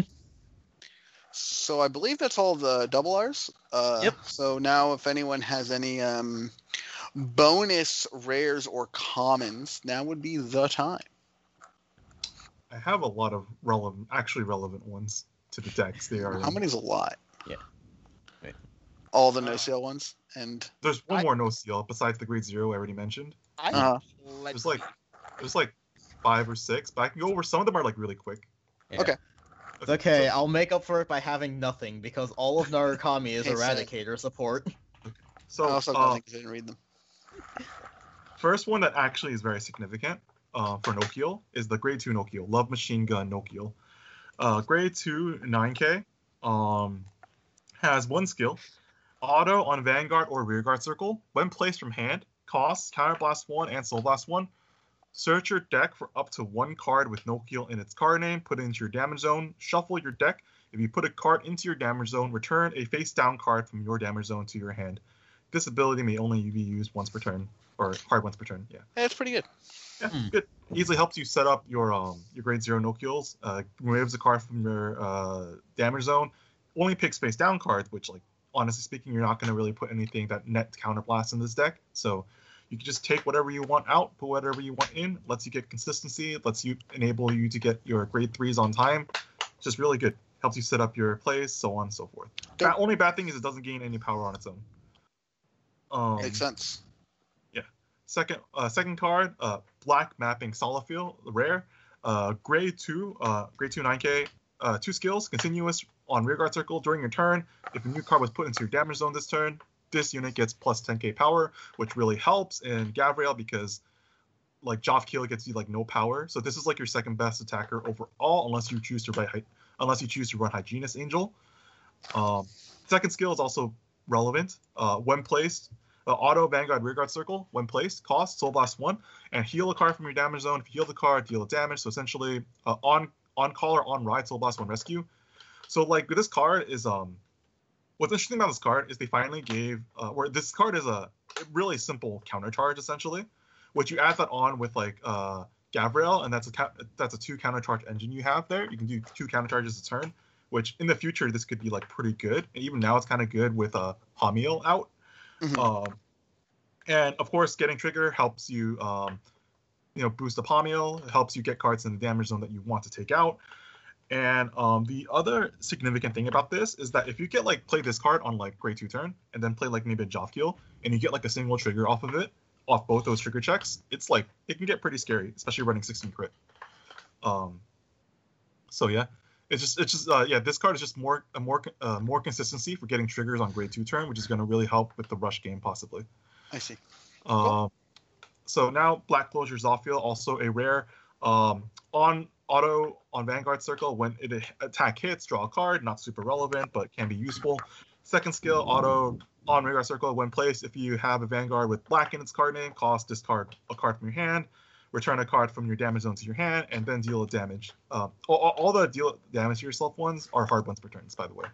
so I believe that's all the double R's. Uh, Yep. So now, if anyone has any um, bonus rares or commons, now would be the time. I have a lot of relevant, actually relevant ones to the decks. They are. How many's a lot? Yeah. Wait. All the Nociel ones and There's one I- more Nociel besides the grade zero I already mentioned. I Uh-huh. let- There's like there's like five or six, but I can go over some of them are like really quick. Yeah. Okay. It's okay, so- I'll make up for it by having nothing because all of Narukami is Hey, Seth. Eradicator support. So, I also uh, I didn't read them. first one that actually is very significant uh, for Nociel is the grade 2 Nociel, Love Machine Gun Nociel. Uh, grade 2 9K um, has one skill, auto on Vanguard or Rearguard Circle. When placed from hand, costs Counterblast 1 and Soul Blast 1. Search your deck for up to one card with Nociel in its card name, put it into your damage zone, shuffle your deck. If you put a card into your damage zone, return a face down card from your damage zone to your hand. This ability may only be used once per turn, or card once per turn. Yeah. It's pretty good. Yeah, good. Easily helps you set up your um your grade zero Nociels. Uh, removes a card from your uh, damage zone. Only picks face down cards, which like honestly speaking, you're not going to really put anything that net counterblast in this deck. So you can just take whatever you want out, put whatever you want in. Lets you get consistency. Lets you enable you to get your grade threes on time. Just really good. Helps you set up your plays, so on and so forth. The only bad thing is it doesn't gain any power on its own. Um, Makes sense. Yeah. Second, uh, second card, uh, black mapping Solifil, rare, uh, grade two, uh, grade two 9k, uh, two skills, continuous on rearguard circle during your turn. If a new card was put into your damage zone this turn, this unit gets plus 10k power, which really helps in Gavrail because like Jofkiel gets you like no power. So this is like your second best attacker overall, unless you choose to hy- unless you choose to run Hygienist Angel. Um, second skill is also relevant. Uh, when placed, uh, auto Vanguard Rearguard Circle, when placed, cost Soul Blast 1, and heal a card from your damage zone. If you heal the card, deal damage. So essentially, uh, on on call or on ride, Soul Blast 1 rescue. So like this card is um, what's interesting about this card is they finally gave uh, where this card is a really simple counter charge essentially, which you add that on with like uh Gabriel, and that's a ca- that's a two counter charge engine you have there. You can do two counter charges a turn, which in the future this could be like pretty good. And even now it's kind of good with uh Hamiel out. Mhm. Um, and of course, getting trigger helps you, um, you know, boost the Hamiel. It helps you get cards in the damage zone that you want to take out. And um, the other significant thing about this is that if you get like play this card on like grade two turn and then play like maybe a Jofkiel and you get like a single trigger off of it, off both those trigger checks, it's like it can get pretty scary, especially running 16 crit. Um, so yeah, it's just it's just uh, yeah, this card is just more a more uh, more consistency for getting triggers on grade two turn, which is going to really help with the rush game possibly. I see. Um, so now Black Closure Zophiel, also a rare. Um, on auto on Vanguard Circle, when it attack hits, draw a card. Not super relevant, but can be useful. Second skill, auto on Vanguard Circle, when placed, if you have a Vanguard with black in its card name, cost discard a card from your hand, return a card from your damage zone to your hand, and then deal a damage. Um, all, all the deal damage to yourself ones are hard ones per turns, by the way.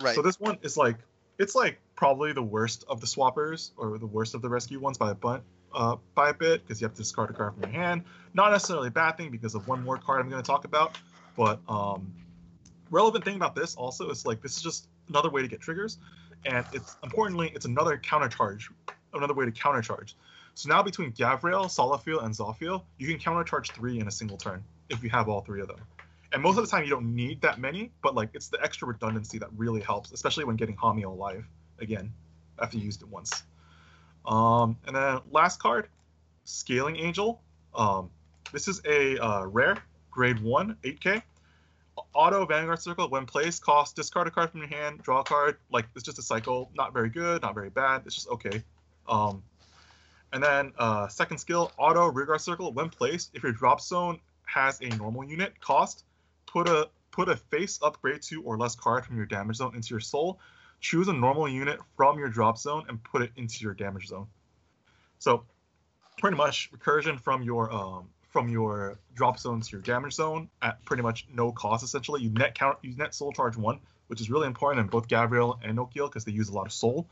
Right. So this one is like it's like probably the worst of the swappers or the worst of the rescue ones by a bunt, uh, by a bit because you have to discard a card from your hand. Not necessarily a bad thing because of one more card I'm going to talk about, but um, relevant thing about this also is like this is just another way to get triggers, and it's importantly it's another counter charge, another way to counter charge. So now between Gavrail, Solifil, and Zophiel, you can counter charge three in a single turn if you have all three of them. And most of the time you don't need that many, but like it's the extra redundancy that really helps, especially when getting Hami alive again after you used it once. Um, and then last card, Scaling Angel. Um, this is a uh, rare, grade one, 8k. Auto Vanguard Circle, when placed, cost discard a card from your hand, draw a card. Like it's just a cycle, not very good, not very bad. It's just okay. Um, and then uh, second skill, Auto Rearguard Circle, when placed, if your drop zone has a normal unit cost, put a put a face upgrade two or less card from your damage zone into your soul. Choose a normal unit from your drop zone and put it into your damage zone. So pretty much recursion from your um from your drop zone to your damage zone at pretty much no cost. Essentially, you net count you net soul charge one, which is really important in both Gabriel and Nociel because they use a lot of soul.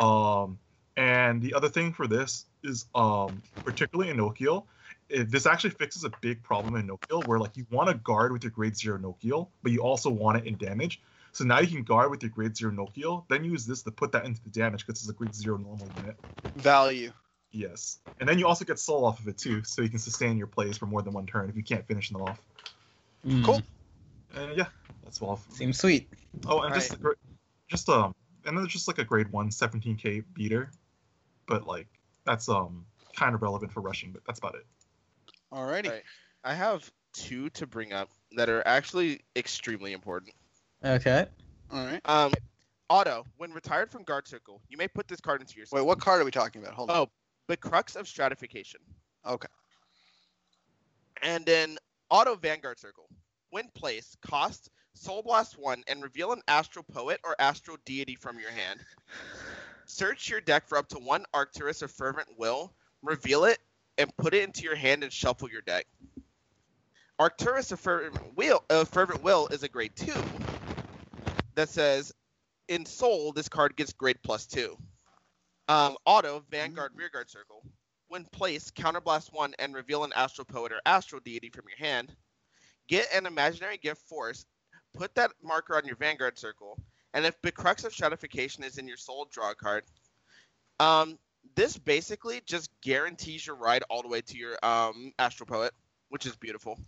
Um, and the other thing for this is um particularly in Nociel, it, this actually fixes a big problem in Nociel where like you want to guard with your grade zero Nokiel, but you also want it in damage. So now you can guard with your grade zero Nociel, then use this to put that into the damage because it's a grade zero normal unit. Value. Yes. And then you also get soul off of it too, so you can sustain your plays for more than one turn if you can't finish them off. Mm, Cool. And yeah, that's all. Seems sweet. Oh, and just gr- just um, and then there's just like a grade one 17k beater, but like that's um kind of relevant for rushing, but that's about it. Alrighty. Right. I have two to bring up that are actually extremely important. Okay. All right. Um, Auto, when retired from guard circle, you may put this card into your Wait, what card are we talking about? Hold on. Oh, the crux of stratification. Okay. And then auto vanguard circle. When placed, cost Soul Blast 1 and reveal an astral poet or astral deity from your hand. Search your deck for up to one Arcturus or Fervent Will, reveal it, and put it into your hand and shuffle your deck. Arcturus of Fervent Will, uh, Fervent Will is a grade 2 that says, in Soul, this card gets grade plus 2. Um, auto, Vanguard, Rearguard Circle. When placed, counterblast one and reveal an astral poet or astral deity from your hand. Get an imaginary gift force, put that marker on your vanguard circle, and if the crux of stratification is in your soul, draw a card. Um, this basically just guarantees your ride all the way to your um, astral poet, which is beautiful.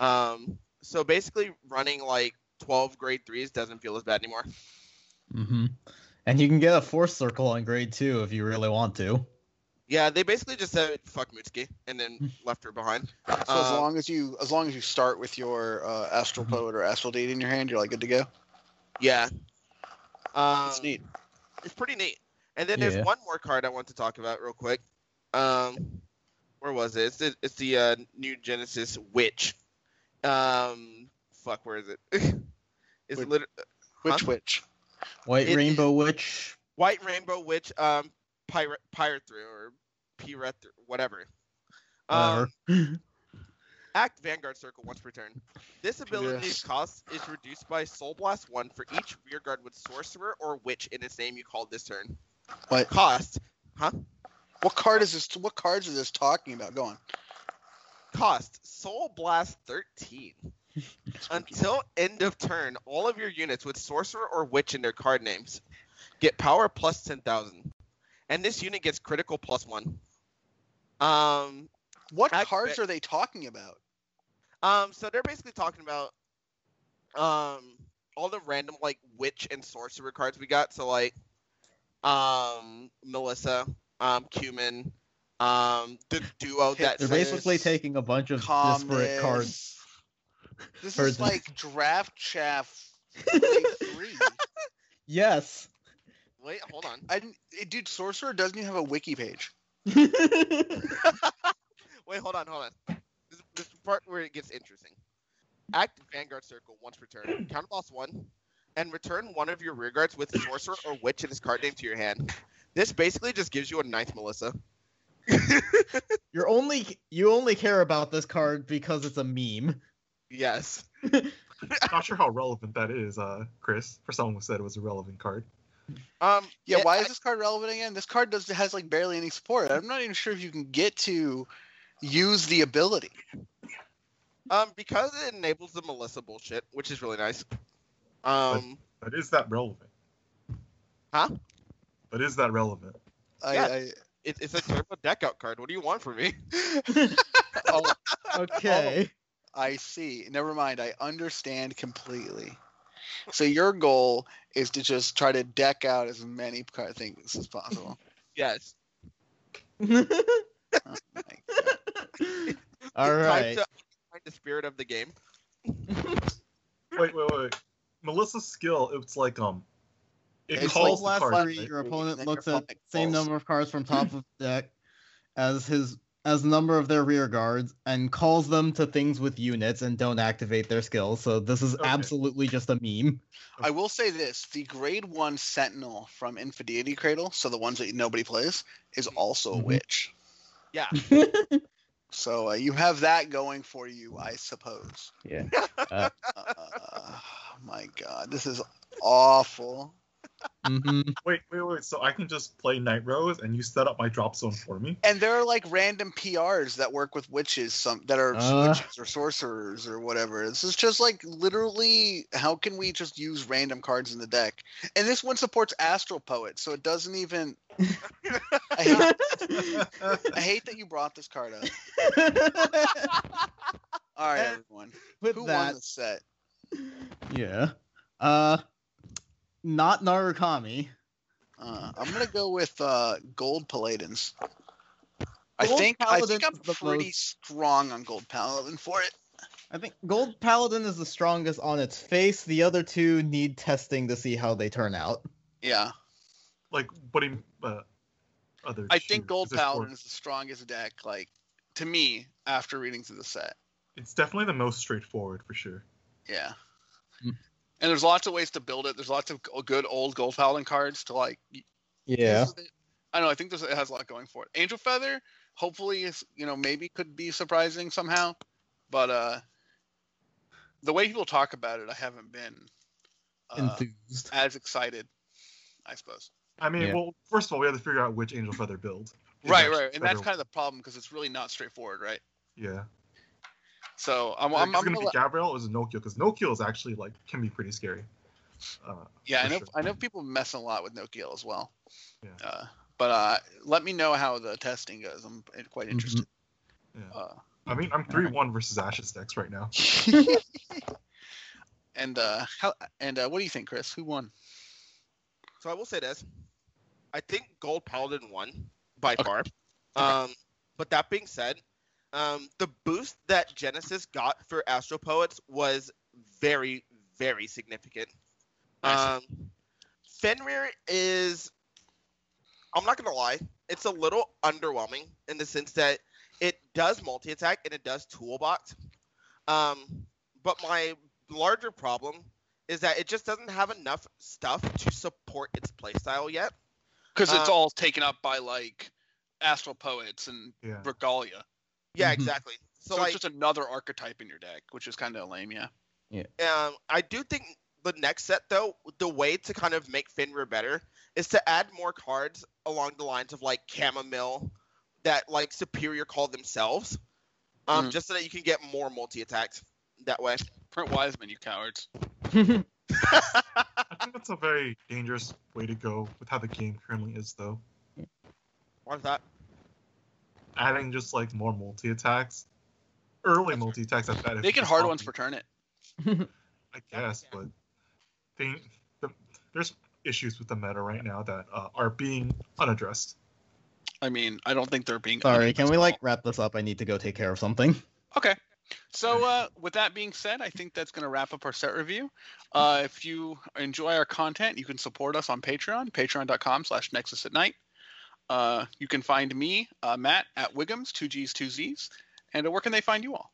Um, so basically, running like 12 grade threes doesn't feel as bad anymore. Mm-hmm. And you can get a fourth circle on grade two if you really want to. Yeah, they basically just said fuck Mutsuki and Hmm. then left her behind. So as Uh, long as you as long as you start with your uh, astral Mhm. poet or astral deity in your hand, you're like good to go. Yeah. Um, That's neat. It's pretty neat. And then Yeah. there's one more card I want to talk about real quick. Um, where was it? It's the, it's the uh, new Genesis Witch. Um, fuck, where is it? it's Wait. lit- Which huh? which? White It- Rainbow Witch. White Rainbow Witch. Um, pirate, pirate through or pirate, whatever. Um, Whatever. Act Vanguard Circle once per turn. This ability's Yes. cost is reduced by Soul Blast 1 for each rearguard with Sorcerer or Witch in its name you called this turn. What? Cost, Huh? What card is this? What cards is this talking about? Go on. cost Soul Blast 13. Until end of turn, all of your units with Sorcerer or Witch in their card names get power plus 10,000. And this unit gets critical plus 1. Um, What Act- cards are they talking about? Um, so they're basically talking about um all the random like witch and sorcerer cards we got. So like um Melissa, um Cumin, um the duo that They're They're basically taking a bunch of disparate cards. This is like draft chaff. Yes. Wait, hold on. I eh, dude, Sorcerer doesn't even have a wiki page. Wait, hold on, hold on. This, this is the part where it gets interesting. Act Vanguard Circle once per turn. Count boss one, and return one of your rearguards with sorcerer or witch in his card name to your hand. This basically just gives you a ninth Melissa. You're only you only care about this card because it's a meme. Yes. Not sure how relevant that is, uh, Chris, for someone who said it was a relevant card. Um. Yeah, it- why is this card relevant again? This card does has like barely any support. I'm not even sure if you can get to use the ability. Um, because it enables the Melissa bullshit, which is really nice. Um, But is that relevant? Huh? But is that relevant? I, Yeah. I it, it's a turbo deck out card. What do you want from me? oh, Okay. I see. Never mind. I understand completely. So your goal is to just try to deck out as many card things as possible. Yes. Oh my God. All It's time to find the spirit of the game. Wait, wait, wait. Melissa's skill, it's like um, it It's calls last the card. three, right? your opponent looks your at opponent same number of cards from top of deck as his as a number of their rear guards and calls them to things with units and don't activate their skills. So this is Okay. absolutely just a meme. I will say this: the grade one Sentinel from Infidelity Cradle, so the ones that nobody plays, is also a Mhm. witch. Yeah. So uh, you have that going for you, I suppose. yeah. Uh, my God, this is awful. Hmm Wait, wait, wait. So I can just play Night Rose and you set up my drop zone for me? And there are like random PRs that work with witches, some that are Uh. witches or sorcerers or whatever. This is just like literally, how can we just use random cards in the deck? And this one supports Astral Poet, so it doesn't even. I hate, I hate that you brought this card up. All right, everyone. With Who won the set? yeah. Uh, not Narukami. Uh, I'm gonna go with uh, Gold Paladins. I Gold think I Paladin think I'm the pretty most- strong on Gold Paladin for it. I think Gold Paladin is the strongest on its face. The other two need testing to see how they turn out. Yeah, like, what do you, uh, other I think? Gold There's four- Paladin is the strongest deck. Like to me, after reading through the set. It's definitely the most straightforward for sure. Yeah. And there's lots of ways to build it. There's lots of good old Gold Paladin cards to like. Yeah. use with it. I know. I think there's, it has a lot going for it. Angel Feather, hopefully, is you know maybe could be surprising somehow, but uh, the way people talk about it, I haven't been uh, Enthused. as excited. I suppose. I mean, Yeah. well, first of all, we have to figure out which Angel Feather build. Right, right, and that's kind of the problem because it's really not straightforward, right? Yeah. So I'm, Like, I'm, it's I'm gonna gonna be let- Gabrielle or is it Nociel? Because Nociel is actually like can be pretty scary. Uh, yeah, I know sure. I know people messing a lot with Nociel as well. Yeah. Uh, but uh, let me know how the testing goes. I'm quite Mhm. interested. Yeah. Uh, I mean, I'm three one versus Ashes decks right now. and uh, how and uh, what do you think, Chris? Who won? So I will say this. I think Gold Paladin won by Okay. far. Um, but that being said, um, the boost that Genesis got for Astral Poets was very, very significant. Um, Fenrir is, I'm not gonna lie, it's a little underwhelming in the sense that it does multi attack and it does toolbox. Um, but my larger problem is that it just doesn't have enough stuff to support its playstyle yet. Because it's Uh, all taken up by like Astral Poets and Yeah. Regalia. Yeah, Mhm. exactly. So, So, like, it's just another archetype in your deck, which is kind of lame, yeah. um, I do think the next set though, the way to kind of make Fenrir better is to add more cards along the lines of like Chamomile that like Superior call themselves, um, Mhm. just so that you can get more multi attacks that way. Print Wiseman, you cowards. I think that's a very dangerous way to go with how the game currently is, though. Why's that? Adding just like more multi attacks, early multi attacks at that. if Make it it's hard ones for turn it. I guess, but they, the, there's issues with the meta right now that uh, are being unaddressed. I mean, I don't think they're being. Sorry, can we like wrap this up? I need to go take care of something. Okay. So, uh, with that being said, I think that's going to wrap up our set review. Uh, if you enjoy our content, you can support us on Patreon, patreon.com slash nexus at night. Uh, you can find me, uh, Matt, at Wiggums, two G's, two Z's. And uh, where can they find you all?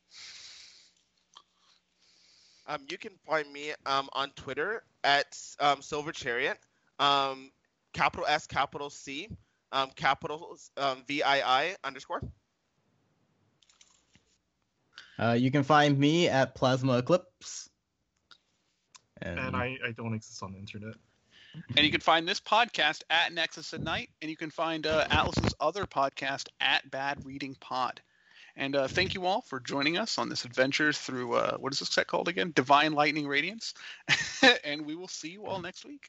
Um, you can find me um, on Twitter at um, Silver Chariot, um, capital S, capital C, um, capital um, V I I underscore. Uh, you can find me at Plasma Eclipse. And, And I, I don't exist on the internet. And you can find this podcast at Nexus at Night, and you can find uh, Atlas's other podcast at Bad Reading Pod. And uh, thank you all for joining us on this adventure through uh, what is this set called again? Divine Lightning Radiance. and we will see you all next week.